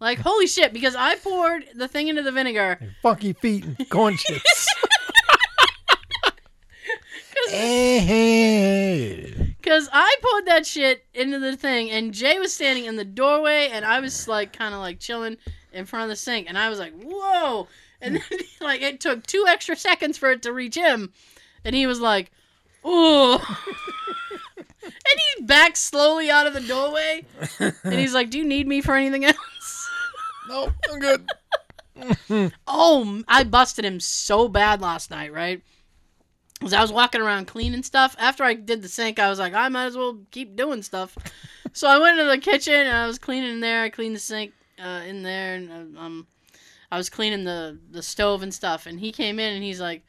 Like holy shit because I poured the thing into the vinegar. Funky feet and corn chips. hey, hey. Because I poured that shit into the thing, and Jay was standing in the doorway, and I was like, kind of like chilling in front of the sink, and I was like, whoa. And then, like, it took two extra seconds for it to reach him, and he was like, ooh. And he's back slowly out of the doorway, and he's like, do you need me for anything else? no, I'm good. Oh, I busted him so bad last night, right? Because I was walking around cleaning stuff. After I did the sink, I was like, I might as well keep doing stuff. so I went into the kitchen and I was cleaning in there. I cleaned the sink uh, in there, and uh, um, I was cleaning the the stove and stuff. And he came in and he's like,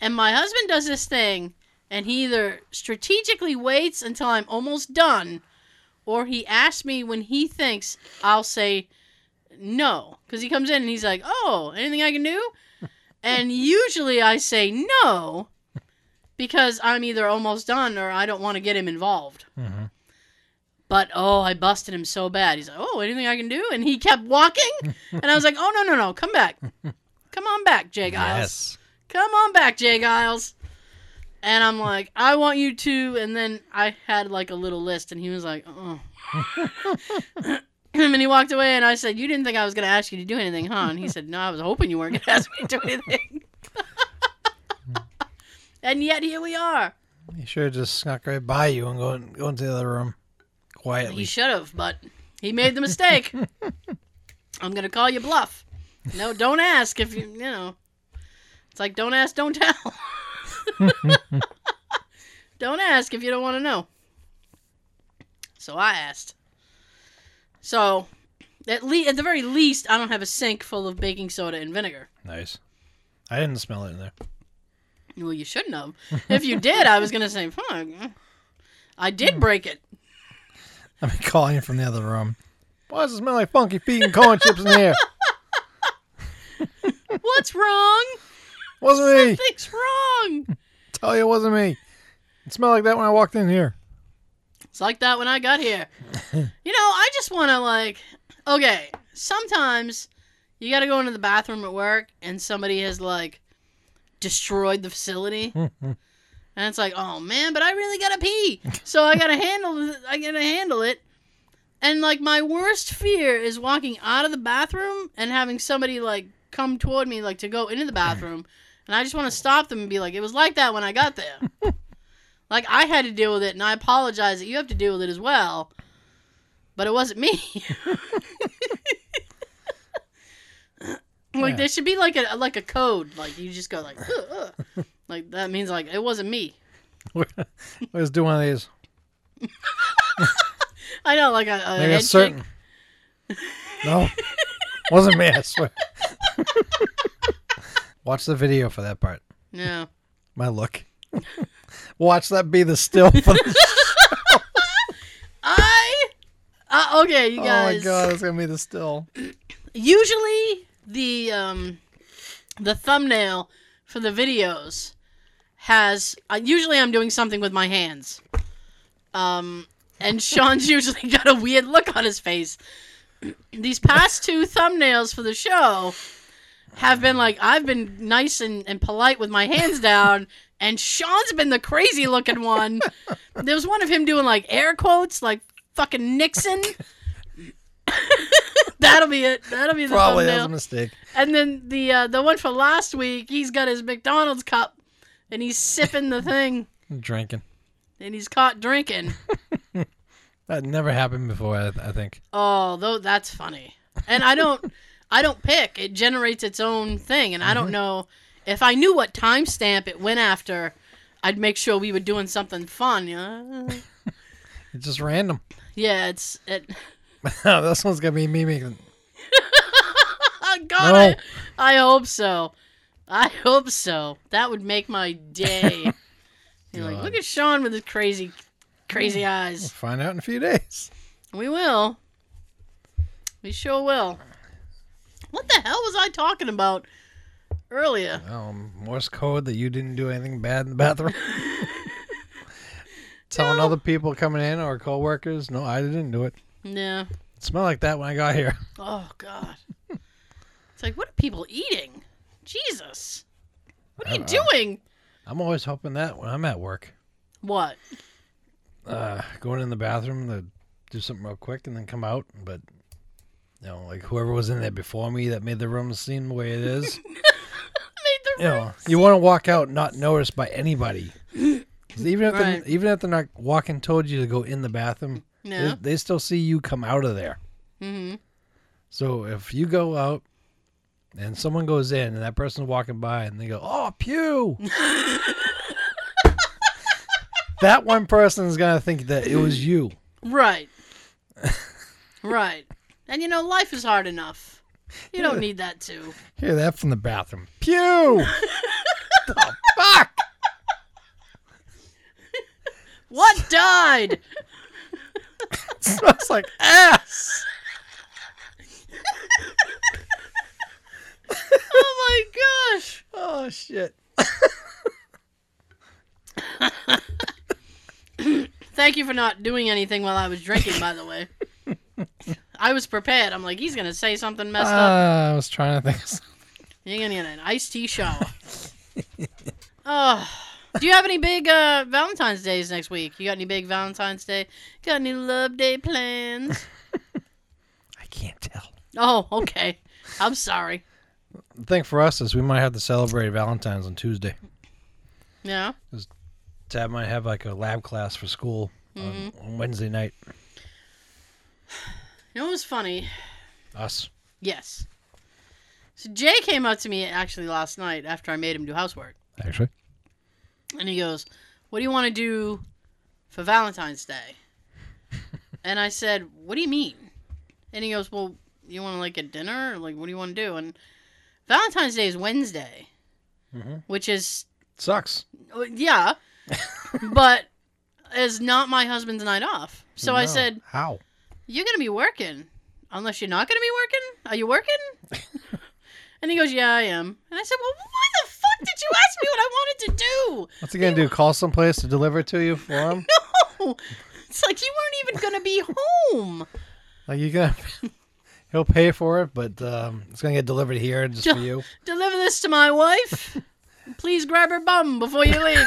and my husband does this thing, and he either strategically waits until I'm almost done, or he asks me when he thinks I'll say no. Because he comes in and he's like oh anything i can do? And usually i say no because i'm either almost done or i don't want to get him involved. Mhm. but oh i busted him so bad. He's like oh anything i can do? And he kept walking. And i was like oh no no no come back. Come on back jay giles. Yes. come on back, Jay Giles. And I'm like, I want you to. And then I had like a little list, and he was like, oh. and he walked away, and I said, You didn't think I was going to ask you to do anything, huh? And he said, No, I was hoping you weren't going to ask me to do anything. and yet here we are. He should have just snuck right by you and go, go into the other room quietly. He should have, but he made the mistake. I'm going to call you bluff. No, don't ask if you, you know. It's like, don't ask, don't tell. don't ask if you don't want to know. So I asked. So, at le- at the very least, I don't have a sink full of baking soda and vinegar. Nice. I didn't smell it in there. Well, you shouldn't have. If you did, I was gonna say, fuck. I did hmm. break it. I'm calling you from the other room. Why does it smell like funky feet and corn chips in here? What's wrong? Wasn't me. Something's wrong. Tell you it wasn't me. It smelled like that when I walked in here. It's like that when I got here. you know, I just want to like, okay. Sometimes you got to go into the bathroom at work, and somebody has like destroyed the facility, and it's like, oh man, but I really gotta pee, so I gotta handle, I gotta handle it. And like my worst fear is walking out of the bathroom and having somebody like come toward me like to go into the bathroom, and I just want to stop them and be like, it was like that when I got there. Like I had to deal with it, and I apologize that you have to deal with it as well. But it wasn't me. like there should be like a like a code. Like you just go like, "Ugh, ugh." like that means like it wasn't me. Let's do one of these. I know, like a, a a shake. certain. No, wasn't me. I swear. Watch the video for that part. Yeah. My look. Watch that be the still for the. I. Uh, okay, you guys. oh my guys. god, it's gonna be the still. usually the um the thumbnail for the videos has uh, usually I'm doing something with my hands. Um and Sean's usually got a weird look on his face. These past two thumbnails for the show have been like I've been nice and, and polite with my hands down and Sean's been the crazy looking one. There was one of him doing like air quotes like fucking Nixon. That'll be it. That'll be the Probably thumbnail. that's a mistake. And then the uh, the one for last week, he's got his McDonald's cup and he's sipping the thing drinking. and he's caught drinking. That never happened before. I, I think. Oh, though that's funny. And I don't I don't pick. It generates its own thing and I don't mm-hmm. know if I knew what timestamp it went after, I'd make sure we were doing something fun. Yeah, It's just random. yeah it's it this one's gonna be me making. God, No. I, I hope so. I hope so. That would make my day. You're like, look at Sean with his crazy, crazy hmm. We'll eyes. find out in a few days. We will. We sure will. What the hell was I talking about earlier? Oh, Morse code that you didn't do anything bad in the bathroom. Telling No. other people coming in or coworkers, no, I didn't do it. Yeah. It smelled like that when I got here. Oh God. It's like, what are people eating? Jesus. What are you I don't know. doing? I'm always hoping that when I'm at work. What? uh, going in the bathroom to do something real quick and then come out. But you know, like whoever was in there before me that made the room seem the way it is. Made the you know, you want to walk out not noticed by anybody. even if Right. they're, even if they're not walking towards you to go in the bathroom, Yeah. they, they still see you come out of there. Mm-hmm. So if you go out and someone goes in and that person's walking by and they go, "Oh, pew," that one person is gonna think that it was you. Right. right. And you know, life is hard enough. You don't need that too. Hear that from the bathroom? Pew. the fuck. What died? Smells like ass. Oh my gosh. Oh shit. Thank you for not doing anything while I was drinking, by the way. I was prepared. I'm like, he's going to say something messed up. Uh, I was trying to think. Of something. You're going to get an iced tea shower. oh. Do you have any big uh, Valentine's Days next week? You got any big Valentine's Day? Got any love day plans? I can't tell. Oh, okay. I'm sorry. The thing for us is we might have to celebrate Valentine's on Tuesday. Yeah. Because Tab might have like a lab class for school on, on Wednesday night. You know what was funny? Us. Yes. So Jay came up to me actually last night after I made him do housework. Actually. And he goes, What do you want to do for Valentine's Day? and I said, What do you mean? And he goes, Well, you want to like a dinner? Or, like, what do you want to do? And Valentine's Day is Wednesday, Mhm. which is, Sucks. uh, yeah, but is not my husband's night off. So I said, How? You're going to be working. Unless you're not going to be working? Are you working? and he goes, Yeah, I am. And I said, Well, why the fuck did you ask me what I wanted to do? What's he gonna do? Call someplace to deliver it to you for him? No! It's like you weren't even going to be home. like you gonna? He'll pay for it, but um, it's gonna get delivered here just for you. Deliver this to my wife. Please grab her bum before you leave.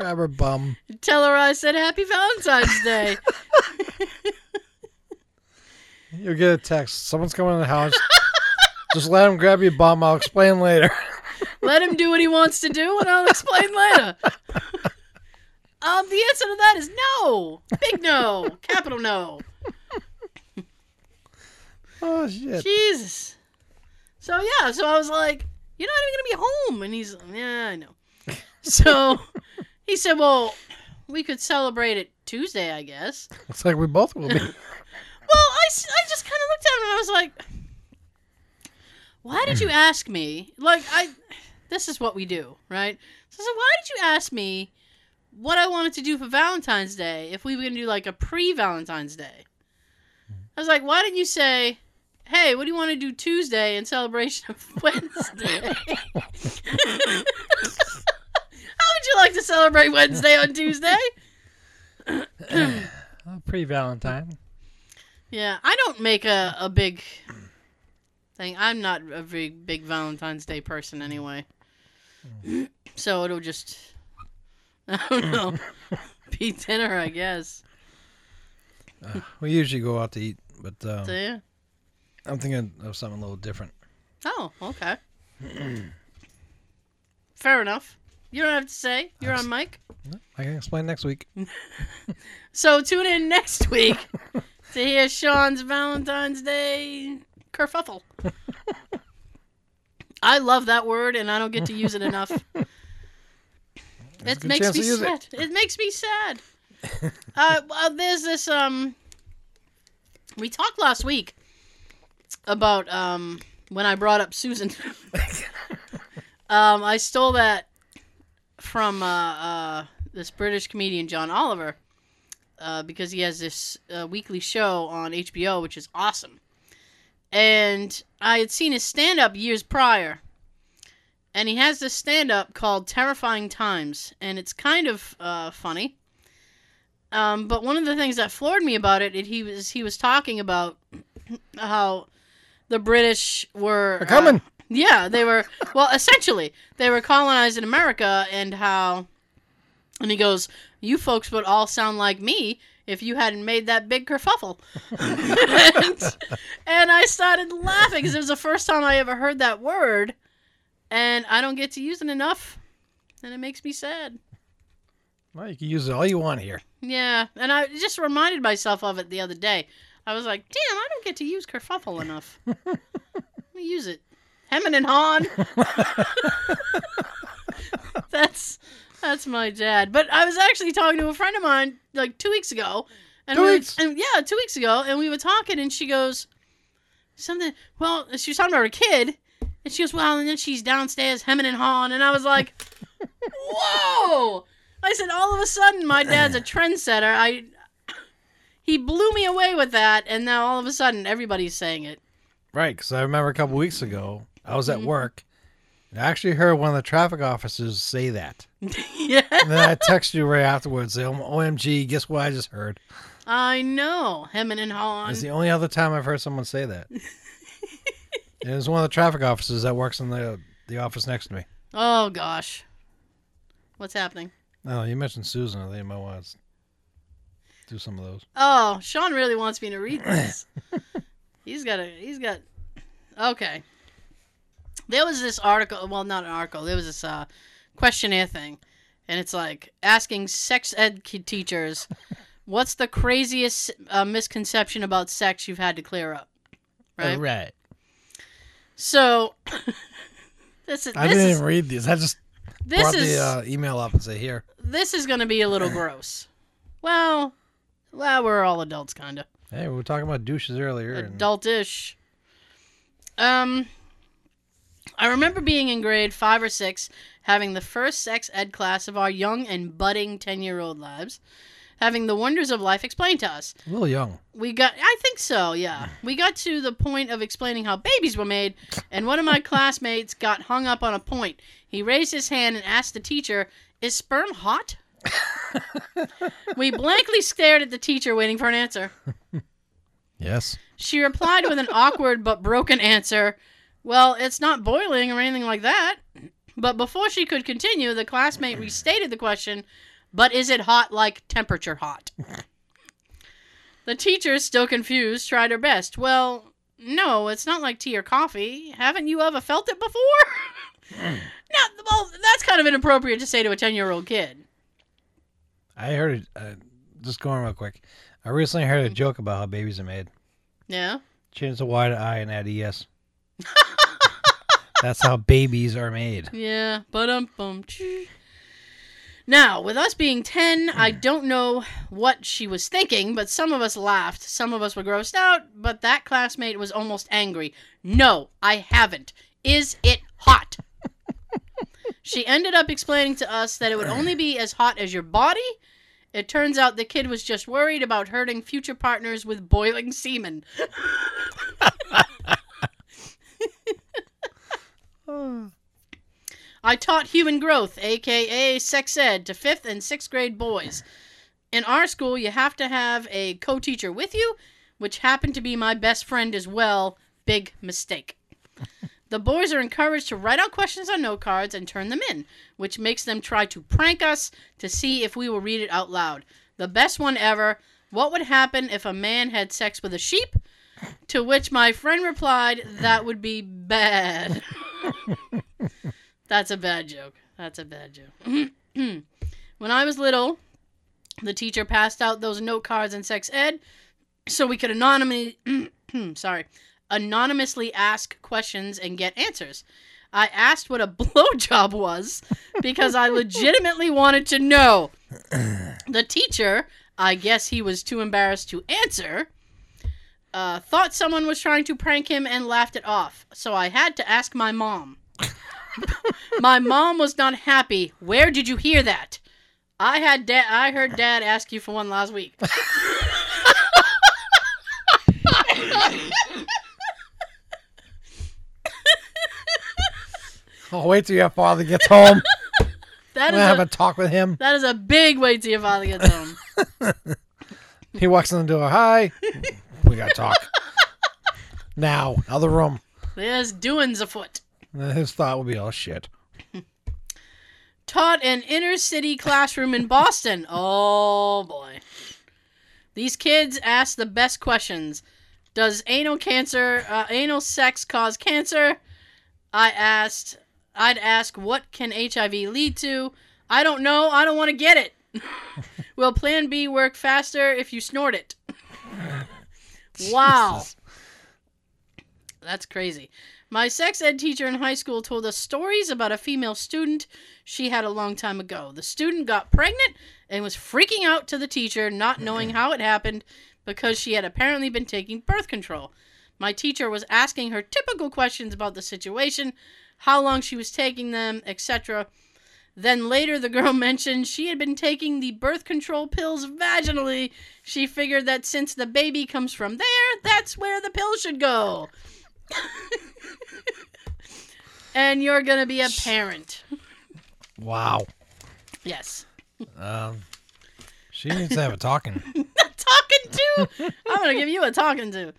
Grab her bum. Tell her I said Happy Valentine's Day. You'll get a text. Someone's coming in the house. Just let him grab your bum. I'll explain later. Let him do what he wants to do, and I'll explain later. Um, the answer to that is no. Big no. Capital no. oh shit. Jesus. So yeah, so I was like, "You're not even gonna be home," and he's, "Yeah, I know." So he said, "Well, we could celebrate it Tuesday, I guess." Looks like we both will be. Well, I, I just kind of looked at him and I was like, "Why did you ask me? Like, I, this is what we do, right?" So I said, "Why did you ask me what I wanted to do for Valentine's Day if we were gonna do like a pre-Valentine's Day?" I was like, "Why didn't you say?" Hey, what do you want to do Tuesday in celebration of Wednesday? How would you like to celebrate Wednesday on Tuesday? Oh, Pre Valentine. Yeah, I don't make a, a big thing. I'm not a very big Valentine's Day person anyway. So it'll just, I don't know, be dinner, I guess. We usually go out to eat, but um, So yeah. I'm thinking of something a little different. Oh, okay. Fair enough. You don't have to say. You're on mic. I can explain next week. So tune in next week to hear Sean's Valentine's Day kerfuffle. I love that word, and I don't get to use it enough. It good makes chance me to use it. sad. It. makes me sad. uh, well, there's this. Um, we talked last week about um when I brought up Susan. um, I stole that from uh, uh, this British comedian John Oliver uh, because he has this uh, weekly show on HBO, which is awesome. And I had seen his stand up years prior. And he has this stand up called Terrifying Times. And it's kind of uh, funny. Um, but one of the things that floored me about it, it, he was he was talking about how the British were They're coming. Yeah, they were. Well, essentially, they were colonizing America, and how. And he goes, "You folks would all sound like me if you hadn't made that big kerfuffle." and, and I started laughing because it was the first time I ever heard that word, and I don't get to use it enough, and it makes me sad. Well, you can use it all you want here. Yeah, and I just reminded myself of it the other day. I was like, "Damn, I don't get to use kerfuffle enough. Let me use it." Hemming and hawing. that's that's my dad. But I was actually talking to a friend of mine like two weeks ago, and Two we were- weeks? and yeah, two weeks ago, and we were talking, and she goes something. Well, she was talking about her kid, and she goes, "Well," and then she's downstairs hemming and hawing, and I was like, "Whoa!" I said, all of a sudden, my dad's a trendsetter. I he blew me away with that, and now all of a sudden, everybody's saying it. Right, because I remember a couple weeks ago, I was Mm-hmm. at work. And I actually heard one of the traffic officers say that. yeah, And then I texted you right afterwards, say, OMG, guess what I just heard? I know hemming and hawing. It's the only other time I've heard someone say that. and was one of the traffic officers that works in the the office next to me. Oh gosh, what's happening? Oh, you mentioned Susan. I think you might want to do some of those. Oh, Sean really wants me to read this. he's got a. He's got. Okay. There was this article. Well, not an article. There was this uh, questionnaire thing, and it's like asking sex ed teachers, "What's the craziest uh, misconception about sex you've had to clear up?" Right. right. So. this is. I this didn't is. even read these. I just This brought is. the uh, email up and say, here. this is going to be a little gross. Well, well, we're all adults, kind of. Hey, we were talking about douches earlier. and- adultish. Um, I remember being in grade five or six, having the first sex ed class of our young and budding ten-year-old lives, having the wonders of life explained to us. A little young. We got, I think so, yeah. We got to the point of explaining how babies were made, and one of my classmates got hung up on a point. He raised his hand and asked the teacher, "Is sperm hot?" we blankly stared at the teacher, waiting for an answer. Yes. She replied with an awkward but broken answer. Well, it's not boiling or anything like that. But before she could continue, the classmate restated the question, but is it hot like temperature hot? the teacher, still confused, tried her best. Well, no, it's not like tea or coffee. Haven't you ever felt it before? no, well, that's kind of inappropriate to say to a 10 year old kid. I heard, uh, just going real quick. I recently heard a joke about how babies are made. Yeah? Change the Y to I and add ES. That's how babies are made. Yeah, but um bum. Now, with us being 10, I don't know what she was thinking, but some of us laughed, some of us were grossed out, but that classmate was almost angry. No, I haven't. Is it hot? she ended up explaining to us that it would only be as hot as your body. It turns out the kid was just worried about hurting future partners with boiling semen. I taught human growth, aka sex ed, to fifth and sixth grade boys. In our school, you have to have a co teacher with you, which happened to be my best friend as well. Big mistake. The boys are encouraged to write out questions on note cards and turn them in, which makes them try to prank us to see if we will read it out loud. The best one ever What would happen if a man had sex with a sheep? To which my friend replied, That would be bad. That's a bad joke. That's a bad joke. when I was little, the teacher passed out those note cards in sex ed so we could anonymously sorry, anonymously ask questions and get answers. I asked what a blowjob was because I legitimately wanted to know. The teacher, I guess he was too embarrassed to answer, uh, thought someone was trying to prank him and laughed it off. So I had to ask my mom. my mom was not happy. Where did you hear that? I had dad. I heard dad ask you for one last week. I'll wait till your father gets home. That I'm is gonna have a, a talk with him. that is a big wait till your father gets home. He walks in the door. Hi. We gotta talk. now, other room. There's doings afoot. His thought would be, oh shit. Taught an inner city classroom in Boston. Oh boy. These kids ask the best questions. Does anal cancer, uh, anal sex cause cancer? I asked, I'd ask, what can HIV lead to? I don't know. I don't want to get it. Will Plan B work faster if you snort it? wow. That's crazy. My sex ed teacher in high school told us stories about a female student she had a long time ago. The student got pregnant and was freaking out to the teacher, not knowing how it happened because she had apparently been taking birth control. My teacher was asking her typical questions about the situation, how long she was taking them, etc. Then later, the girl mentioned she had been taking the birth control pills vaginally. She figured that since the baby comes from there, that's where the pill should go. and you're gonna be a parent. Wow. Yes. Um, she needs to have a talking. talking to? I'm gonna give you a talking to.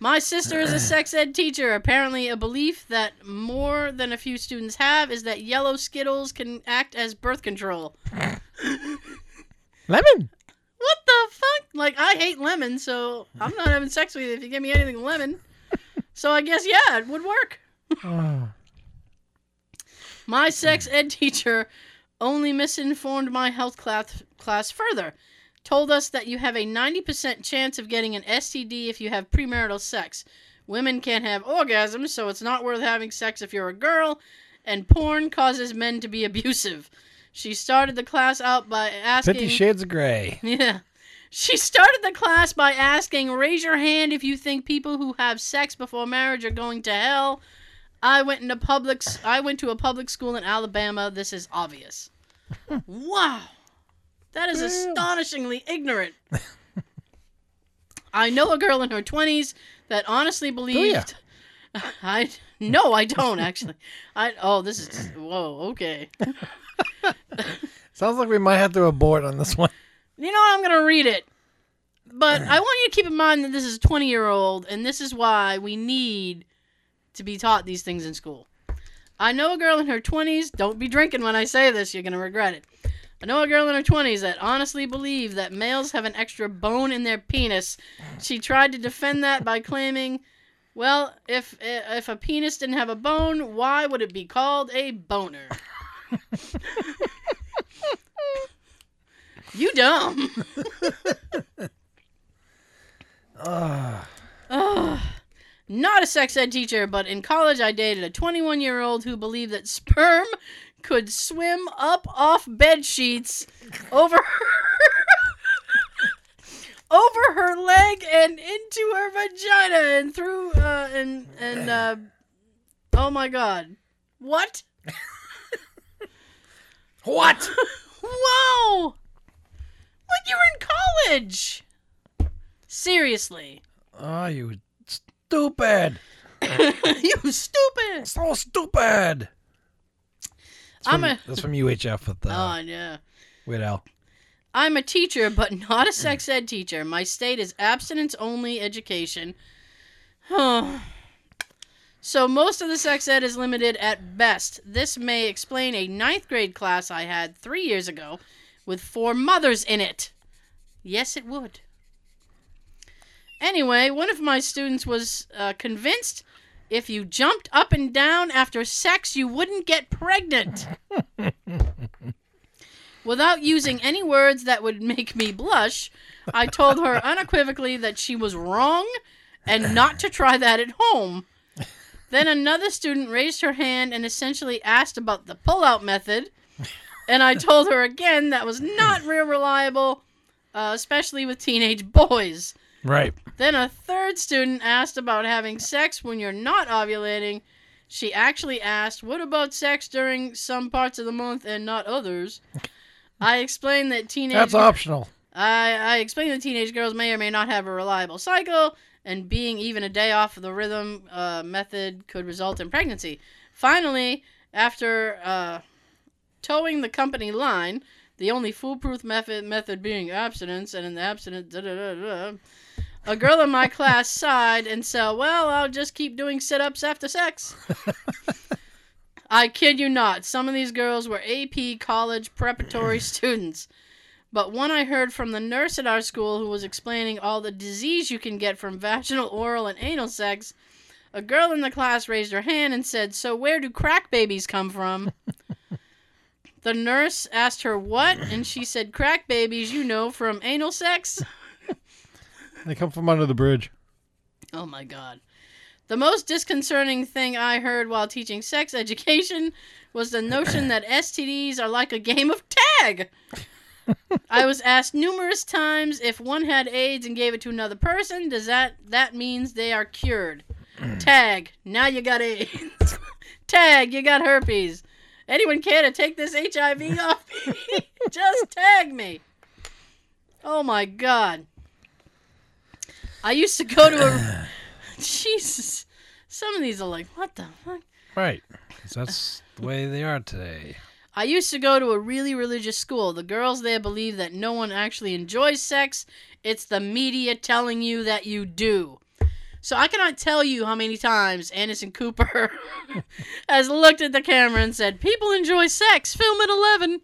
My sister is a sex ed teacher. Apparently, a belief that more than a few students have is that yellow Skittles can act as birth control. Lemon. What the fuck? Like, I hate lemon, so I'm not having sex with you if you give me anything lemon. So I guess, yeah, it would work. Oh, My sex ed teacher only misinformed my health class, class further. Told us that you have a 90% chance of getting an STD if you have premarital sex. Women can't have orgasms, so it's not worth having sex if you're a girl, and porn causes men to be abusive. She started the class out by asking. Fifty Shades of Grey. Yeah. She started the class by asking, raise your hand if you think people who have sex before marriage are going to hell. I went into public I went to a public school in Alabama. This is obvious. wow. That is astonishingly ignorant. I know a girl in her 20s that honestly believed I no, I don't actually. I oh, this is whoa, okay. Sounds like we might have to abort on this one. You know what? I'm going to read it. But I want you to keep in mind that this is a 20 year old, and this is why we need to be taught these things in school. I know a girl in her 20s. Don't be drinking when I say this, you're going to regret it. I know a girl in her 20s that honestly believed that males have an extra bone in their penis. She tried to defend that by claiming, well, if if a penis didn't have a bone, why would it be called a boner? you dumb. Ah, Ugh. Not a sex ed teacher, but in college I dated a 21 year old who believed that sperm could swim up off bed sheets over over her leg and into her vagina and through uh and and uh oh my god. What? what? Wow. Like you were in college. Seriously. Oh, you stupid! you stupid. So stupid! That's I'm from, a- that's from UHF with the Oh yeah. Weird Al. I'm a teacher, but not a sex ed teacher. My state is abstinence only education. so most of the sex ed is limited at best. This may explain a ninth grade class I had three years ago with four mothers in it. Yes, it would. Anyway, one of my students was uh, convinced if you jumped up and down after sex, you wouldn't get pregnant. Without using any words that would make me blush, I told her unequivocally that she was wrong and not to try that at home. Then another student raised her hand and essentially asked about the pull-out method, and I told her again that was not real reliable, uh, especially with teenage boys. Right. Then a third student asked about having sex when you're not ovulating. She actually asked, What about sex during some parts of the month and not others? I explained that teenage That's optional. I, I explained that teenage girls may or may not have a reliable cycle, and being even a day off of the rhythm uh, method could result in pregnancy. Finally, after uh, toeing the company line, the only foolproof method method being abstinence, and in the abstinence, da, da, da, da, a girl in my class sighed and said, "Well, I'll just keep doing sit-ups after sex." I kid you not. Some of these girls were AP college preparatory students. But one I heard from the nurse at our school who was explaining all the disease you can get from vaginal, oral, and anal sex. A girl in the class raised her hand and said, So where do crack babies come from? the nurse asked her what, and she said, Crack babies, you know, from anal sex. They come from under the bridge. Oh my god. The most disconcerting thing I heard while teaching sex education was the notion that STDs are like a game of tag. I was asked numerous times if one had AIDS and gave it to another person, does that that means they are cured? tag, now you got AIDS. tag, you got herpes. Anyone care to take this HIV off me? Just tag me. Oh my god. I used to go to a Jesus. Some of these are like, what the fuck? Right. 'Cause that's the way they are today. I used to go to a really religious school. The girls there believe that no one actually enjoys sex. It's the media telling you that you do. So I cannot tell you how many times Anderson Cooper has looked at the camera and said, "People enjoy sex. Film at 11."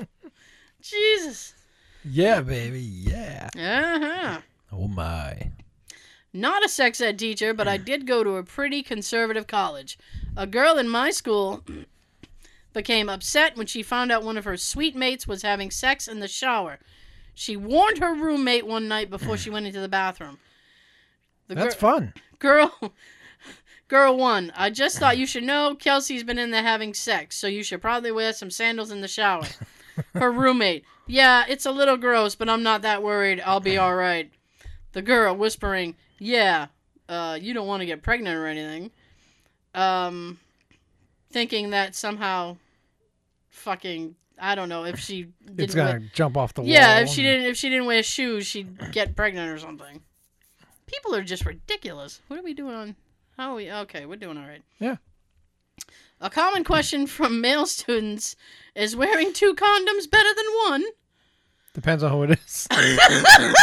Jesus. Yeah, baby. Yeah. Uh-huh. Oh my. Not a sex ed teacher, but I did go to a pretty conservative college. A girl in my school became upset when she found out one of her suite mates was having sex in the shower. She warned her roommate one night before she went into the bathroom. The That's gir- fun. girl girl one i just thought you should know kelsey's been in there having sex so you should probably wear some sandals in the shower her roommate yeah it's a little gross but i'm not that worried i'll be all right the girl whispering yeah uh, you don't want to get pregnant or anything um thinking that somehow fucking i don't know if she didn't It's gonna jump off the wall. yeah, if she didn't if she didn't wear shoes, she'd get pregnant or something. People are just ridiculous. What are we doing on how are we okay, we're doing all right. Yeah. A common question from male students is wearing two condoms better than one? Depends on who it is.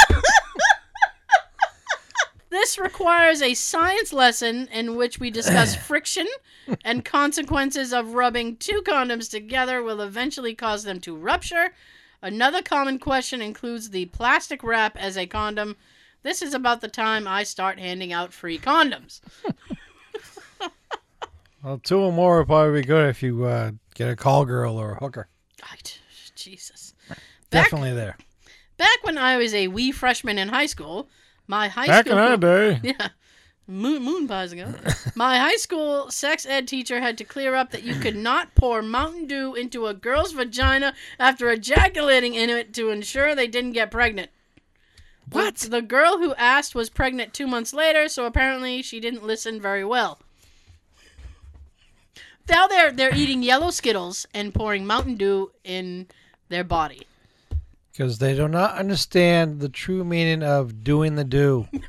This requires a science lesson in which we discuss friction and consequences of rubbing two condoms together will eventually cause them to rupture. Another common question includes the plastic wrap as a condom. This is about the time I start handing out free condoms. well, two or more would probably be good if you uh, get a call girl or a hooker. I- Jesus. Back, Definitely there. back when I was a wee freshman in high school, my high Back school in our day. Yeah. Moon, moon pies ago. My high school sex ed teacher had to clear up that you could not pour Mountain Dew into a girl's vagina after ejaculating in it to ensure they didn't get pregnant. What? The, the girl who asked was pregnant two months later, so apparently she didn't listen very well. Now they're they're eating yellow Skittles and pouring Mountain Dew in their body. Because they do not understand the true meaning of doing the do. Do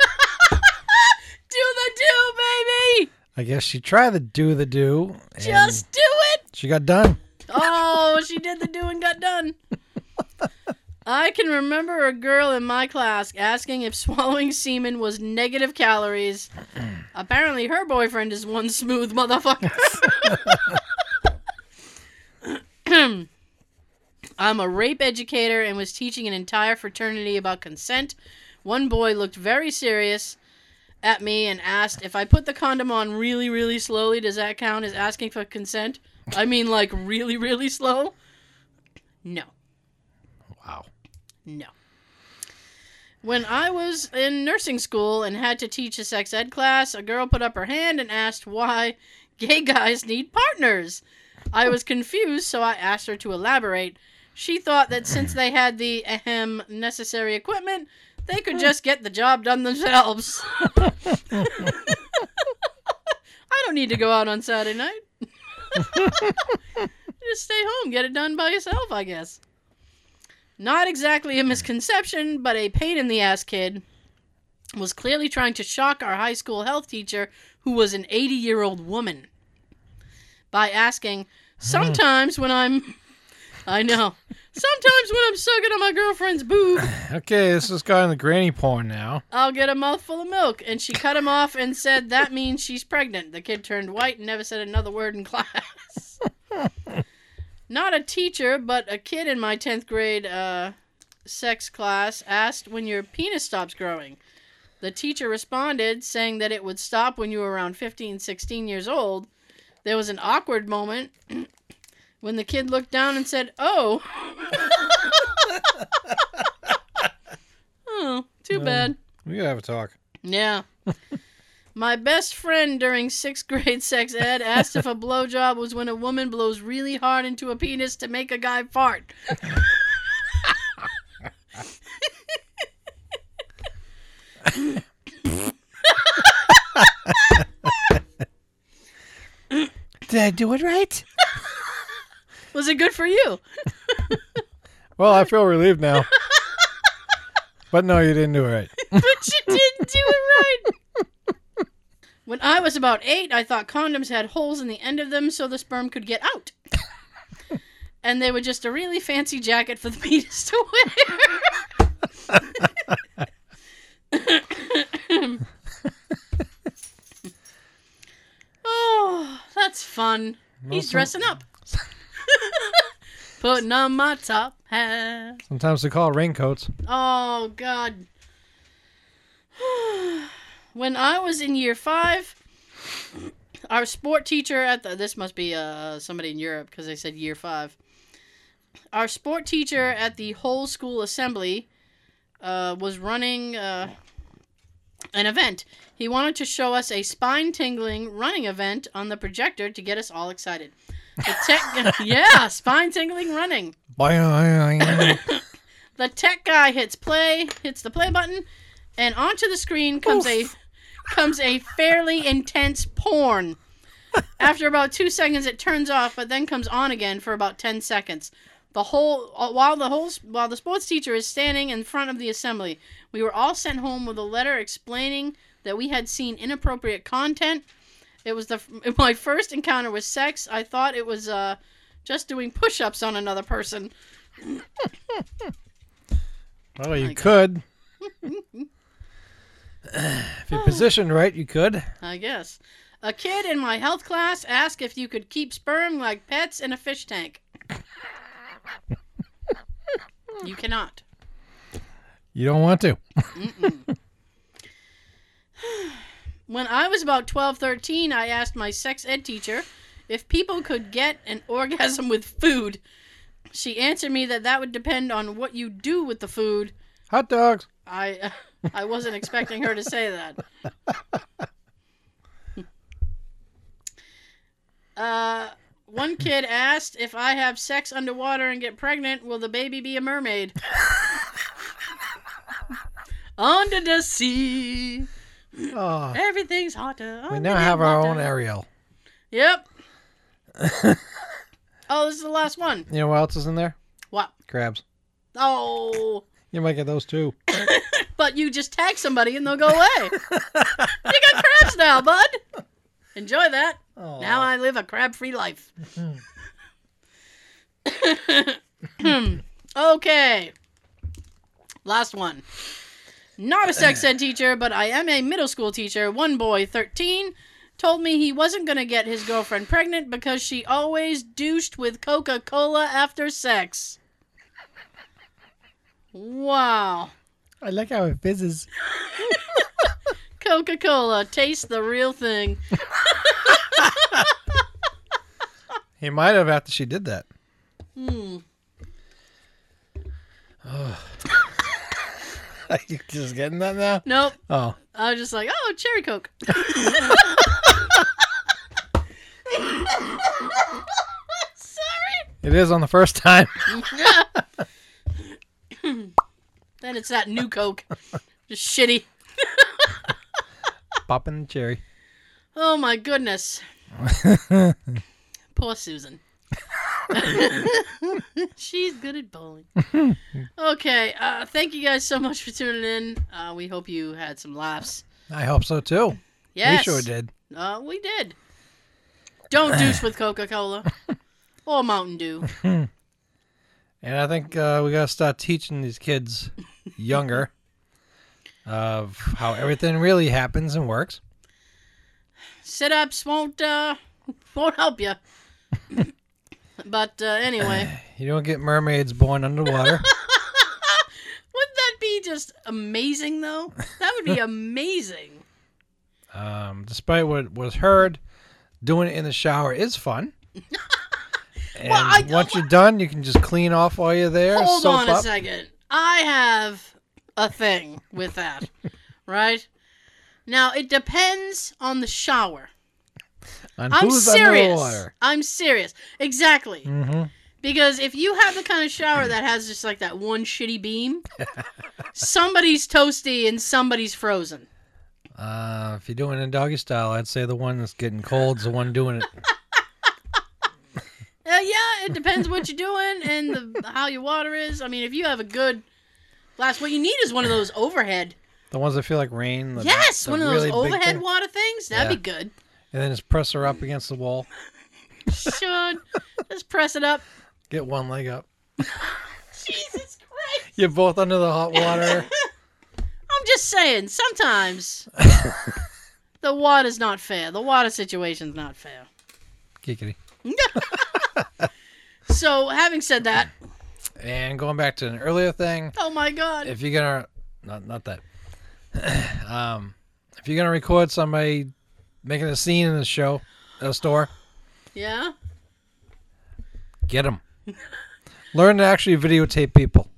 the do, baby! I guess she tried to do the do. Just do it! She got done. Oh, she did the do and got done. I can remember a girl in my class asking if swallowing semen was negative calories. Apparently, her boyfriend is one smooth motherfucker. I'm a rape educator and was teaching an entire fraternity about consent. One boy looked very serious at me and asked if I put the condom on really, really slowly, does that count as asking for consent? I mean, like, really, really slow? No. No. When I was in nursing school and had to teach a sex ed class, a girl put up her hand and asked why gay guys need partners. I was confused, so I asked her to elaborate. She thought that since they had the ahem necessary equipment, they could just get the job done themselves. I don't need to go out on Saturday night. just stay home, get it done by yourself, I guess. Not exactly a misconception, but a pain in the ass kid was clearly trying to shock our high school health teacher, who was an 80 year old woman, by asking, Sometimes when I'm I know. Sometimes when I'm sucking on my girlfriend's boob, Okay, this is going to granny porn now. I'll get a mouthful of milk. And she cut him off and said that means she's pregnant. The kid turned white and never said another word in class. Not a teacher, but a kid in my 10th grade uh, sex class asked when your penis stops growing. The teacher responded saying that it would stop when you were around 15, 16 years old. There was an awkward moment when the kid looked down and said, Oh. oh, too bad. We gotta have a talk. Yeah. My best friend during sixth grade sex ed asked if a blowjob was when a woman blows really hard into a penis to make a guy fart. Did I do it right? Was it good for you? Well, I feel relieved now. but no, you didn't do it right. But you didn't do it right. When I was about eight, I thought condoms had holes in the end of them so the sperm could get out. And they were just a really fancy jacket for the penis to wear. oh, that's fun. He's dressing up. Putting on my top hat. Sometimes they call it raincoats. Oh God. when I was in year five, our sport teacher at the this must be uh somebody in Europe because they said year five. Our sport teacher at the whole school assembly uh, was running uh, an event. He wanted to show us a spine tingling running event on the projector to get us all excited. The tech, yeah, spine tingling running. The tech guy hits play, hits the play button, and onto the screen comes a comes a fairly intense porn. After about two seconds, it turns off, but then comes on again for about ten seconds. The whole uh, while the whole while the sports teacher is standing in front of the assembly, we were all sent home with a letter explaining that we had seen inappropriate content. It was the my first encounter with sex. I thought it was uh, just doing push-ups on another person. well, you could. if you're positioned right, you could. I guess. A kid in my health class asked if you could keep sperm like pets in a fish tank. you cannot. You don't want to. When I was about 12, 13, I asked my sex ed teacher if people could get an orgasm with food. She answered me that that would depend on what you do with the food. Hot dogs. I I wasn't expecting her to say that. Uh, one kid asked if I have sex underwater and get pregnant, will the baby be a mermaid? Under the sea, Oh, everything's hotter. we now have our own. Ariel. Yep. oh, this is the last one. You know what else is in there? What? Crabs. Oh, You might get those too. But you just tag somebody and they'll go away. you got crabs now, bud. Enjoy that. Oh. Now I live a crab free life. okay. Last one. Not a sex ed teacher, but I am a middle school teacher. One boy, 13, told me he wasn't going to get his girlfriend pregnant because she always douched with Coca Cola after sex. Wow. I like how it fizzes. Coca Cola, taste the real thing. He might have after she did that. Hmm. Are you just getting that now? Nope. Oh. I was just like, oh, cherry coke. Sorry. It is on the first time. Then it's that new coke. Just shitty. Popping the cherry. Oh my goodness. Poor Susan. She's good at bowling. Okay, uh, thank you guys so much for tuning in. Uh, we hope you had some laughs. I hope so too. Yes, We sure did. Uh, we did. Don't douche with Coca Cola or Mountain Dew. And I think uh, we got to start teaching these kids younger of how everything really happens and works. Sit ups won't uh won't help you. but uh, anyway, You don't get mermaids born underwater. wouldn't that be just amazing though? That would be amazing. um, despite what was heard, doing it in the shower is fun. And I- once you're done, you can just clean off while you're there. Hold on a up. second. I have a thing with that, right? Now it depends on the shower. On I'm serious. I'm serious. Exactly. hmm Because if you have the kind of shower that has just like that one shitty beam, somebody's toasty and somebody's frozen. Uh, if you're doing it in doggy style, I'd say the one that's getting cold is the one doing it. Uh, yeah, it depends what you're doing and the, how your water is. I mean, if you have a good glass, what you need is one of those overhead. The ones that feel like rain. The, yes, the one of really those overhead water things. That'd Yeah. be good. And then just press her up against the wall. Should just press it up. Get one leg up. Jesus Christ! You're both under the hot water. I'm just saying. Sometimes the water's not fair. The water situation's not fair. Giggity. So, having said that, And going back to an earlier thing, oh my god, if you're gonna not not that. um, if you're gonna record somebody making a scene in the show, at a store, yeah. get them. Learn to actually videotape people.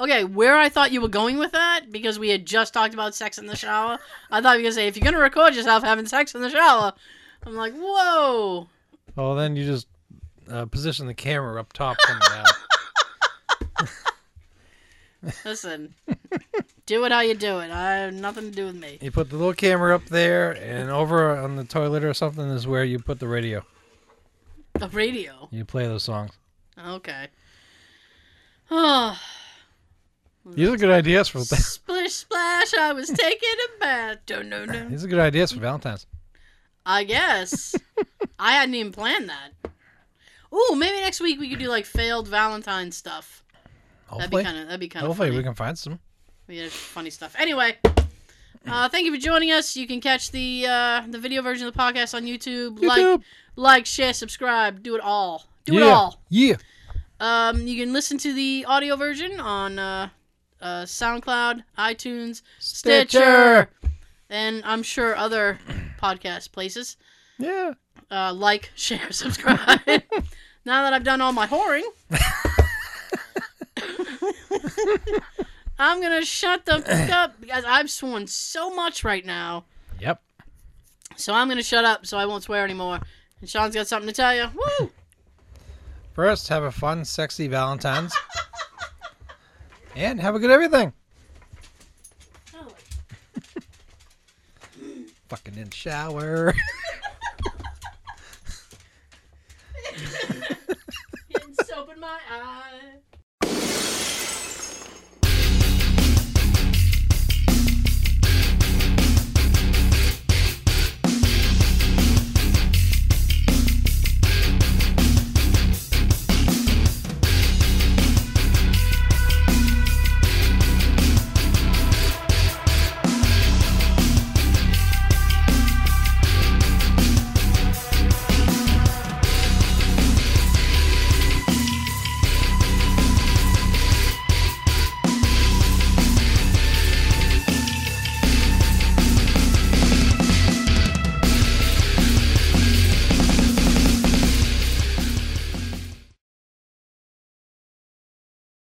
Okay, where I thought you were going with that, because we had just talked about sex in the shower, I thought you were to say, if you're to record yourself having sex in the shower, I'm like, whoa. Well, then you just uh, position the camera up top. Coming down. Listen, do it how you do it. I have nothing to do with me. You put the little camera up there, and over on the toilet or something is where you put the radio. The radio. You play those songs. Okay. Oh, These are good ideas for splish splash, I was taking a bath. Don't know, no. these are good ideas for Valentine's. I guess. I hadn't even planned that. Ooh, maybe next week we could do like failed Valentine stuff. That'd be kind of that'd be kind of hopefully funny. we can find some. Had funny stuff. Anyway, uh, thank you for joining us. You can catch the uh, the video version of the podcast on YouTube. Like, YouTube. like, share, subscribe. Do it all. Do yeah. it all. Yeah. Um, you can listen to the audio version on uh, uh, SoundCloud, iTunes, Stitcher, and I'm sure other podcast places. Yeah. Uh, like, share, subscribe. now that I've done all my whoring, I'm gonna shut the fuck up because I've sworn so much right now. Yep. So I'm gonna shut up so I won't swear anymore. And Sean's got something to tell you. Woo! First, have a fun, sexy Valentine's, and have a good everything. fucking in shower. in soap in my eye.